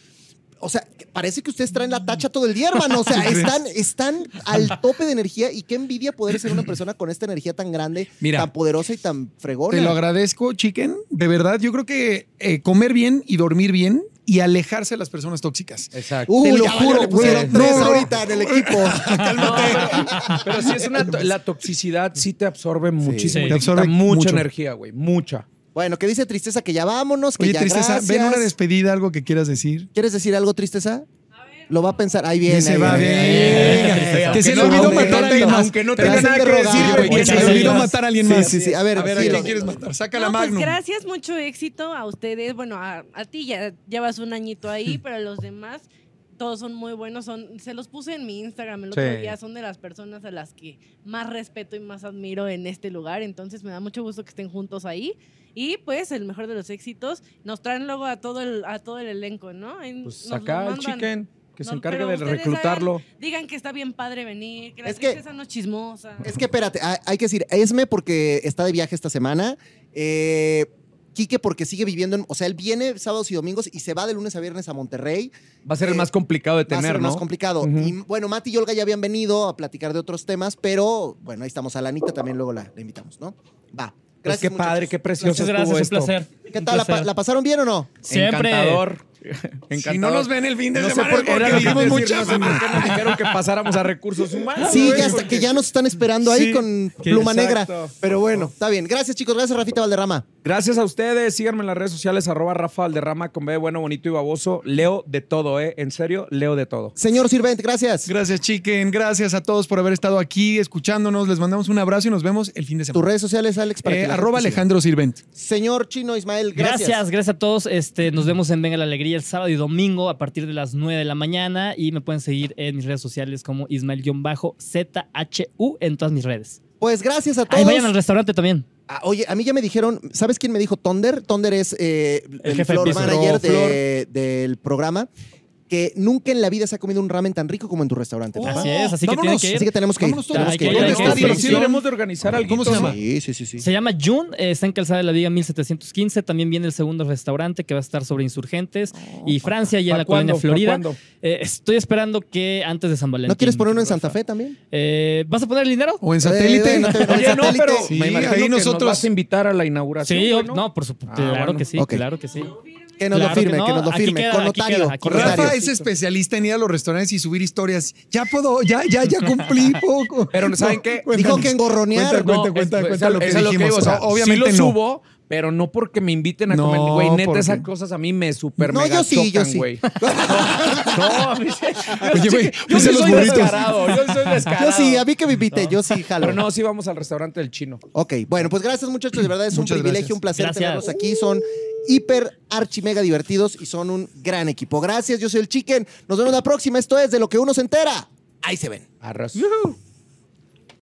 O sea, parece que ustedes traen la tacha todo el día, hermano. O sea, están, están al tope de energía y qué envidia poder ser una persona con esta energía tan grande, Mira, tan poderosa y tan fregona. Te lo agradezco, chicken. De verdad, yo creo que eh, comer bien y dormir bien y alejarse de las personas tóxicas. Exacto. Uy, Te lo juro, le pusieron güey. tres No, no. ahorita en el equipo. Pero sí es una to- la toxicidad sí te absorbe muchísimo. Sí. Te absorbe mucha mucho. energía, güey. Mucha. Bueno, que dice Tristeza que ya vámonos, que Oye, ya tristeza, gracias. ven una despedida, algo que quieras decir. ¿Quieres decir algo, Tristeza? Lo va a pensar. Ahí viene. Que se ahí va viene. bien. Que se le no- olvidó matar a alguien más. aunque no Te tenga nada que decir, Que se le olvidó matar a alguien Sí, más. sí, sí. A ver, a ver, ¿a dilo. quién quieres matar? Saca la No, pues gracias, mucho éxito a ustedes. Bueno, a, a ti ya llevas un añito ahí, pero a los demás todos son muy buenos. Son, se los puse en mi Instagram el otro Sí. día. Son de las personas a las que más respeto y más admiro en este lugar. Entonces me da mucho gusto que estén juntos ahí. Y pues el mejor de los éxitos. Nos traen luego a todo el, a todo el elenco, ¿no? Pues nos acá el chicken, que se No, encargue de reclutarlo. hagan- digan que está bien padre venir, que la Es que- no es chismosa. Es que espérate, hay hay que decir, Esme porque está de viaje esta semana. Eh, Quique porque sigue viviendo en. O sea, él viene sábados y domingos y se va de lunes a viernes a Monterrey. Va a ser el Eh, más complicado de Va a tener, ser ¿no? más complicado. Y bueno, Mati y Olga ya habían venido a platicar de otros temas, pero bueno, ahí estamos. A la Anita también luego la, la invitamos, ¿no? Va. Pues Gracias. qué padre, muchachos. qué precioso Muchas gracias, estuvo un esto. placer. ¿Qué Un tal? ¿La, pa- placer. la pasaron bien o no? Siempre. Encantador. Si no nos ven el fin de No sé semana, por qué sé por nos dijeron que pasáramos a recursos humanos. Sí, ya está- que ya nos están esperando ahí Sí, con pluma exacto. negra. Pero bueno, está bien. Gracias, chicos. Gracias, Rafita Valderrama. Gracias a ustedes. Síganme en las redes sociales, arroba Rafa Valderrama con B bueno, bonito y baboso. Leo de todo, ¿eh? En serio, leo de todo. Señor Sirvent, gracias. Gracias, chicken. Gracias a todos por haber estado aquí escuchándonos. Les mandamos un abrazo y nos vemos el fin de Tus semana. redes sociales, Alex, para Eh, arroba. Alejandro Sirvent. Señor Chino Ismael, gracias. Gracias, gracias a todos. Este, nos vemos en Venga la Alegría el sábado y domingo a partir de las 9 de la mañana y me pueden seguir en mis redes sociales como Ismael-ZHU en todas mis redes. Pues gracias a todos. Ahí vayan al restaurante también. Ah, oye, a mí ya me dijeron, ¿sabes quién me dijo Tonder? Tonder es eh, el, jefe de floor manager de- del programa, que nunca en la vida se ha comido un ramen tan rico como en tu restaurante. Oh. Así es, así que tienen que ir. Así que tenemos que ir. Vámonos todos. Tenemos que que ir. ir, hay ¿Dónde que sí de organizar algo. ¿Cómo se llama? Sí, sí, sí, sí. Se llama Jun, eh, está en Calzada de la Viga 1715. También viene el segundo restaurante que va a estar sobre insurgentes. y Francia, y en ¿Pa' la colonia Florida. Eh, estoy esperando que antes de San Valentín. ¿No quieres poner uno en Santa Fe también? Eh, ¿Vas a poner el dinero? O en Eh, satélite. no te- en Oye, no, pero Sí, me imagino ahí que nos nosotros- vas a invitar a la inauguración. Sí, no, por supuesto. Ah, claro bueno. que sí, claro que sí. Que nos Claro lo firme, que que, no. nos lo firme. queda, con aquí notario. queda, con notario. Rafa es especialista en ir a los restaurantes y subir historias. Ya puedo, ya, ya, ya cumplí poco. Pero ¿saben qué? Dijo que engorronear. Cuenta, No, cuenta, cuenta, es- cuenta es- lo que es a lo dijimos. iba, o sea, Obviamente lo no. subo, pero no porque me inviten a No, comer. Güey, neta, porque- esas cosas a mí me super No, mega yo sí, yo sí. güey. No, a mí sí. Yo Oye, güey, yo sí soy burritos. descarado. Yo soy descarado. Yo sí, a mí que me invite, yo sí jalo. Pero no, sí vamos al restaurante del chino. Ok, bueno, pues gracias muchachos, de verdad es Muchas un privilegio, gracias. un placer Gracias. tenerlos aquí, son hiper archi mega divertidos y son un gran equipo. Gracias, yo soy el Chicken, nos vemos la próxima, esto es de lo que uno se entera. Ahí se ven. Yujú.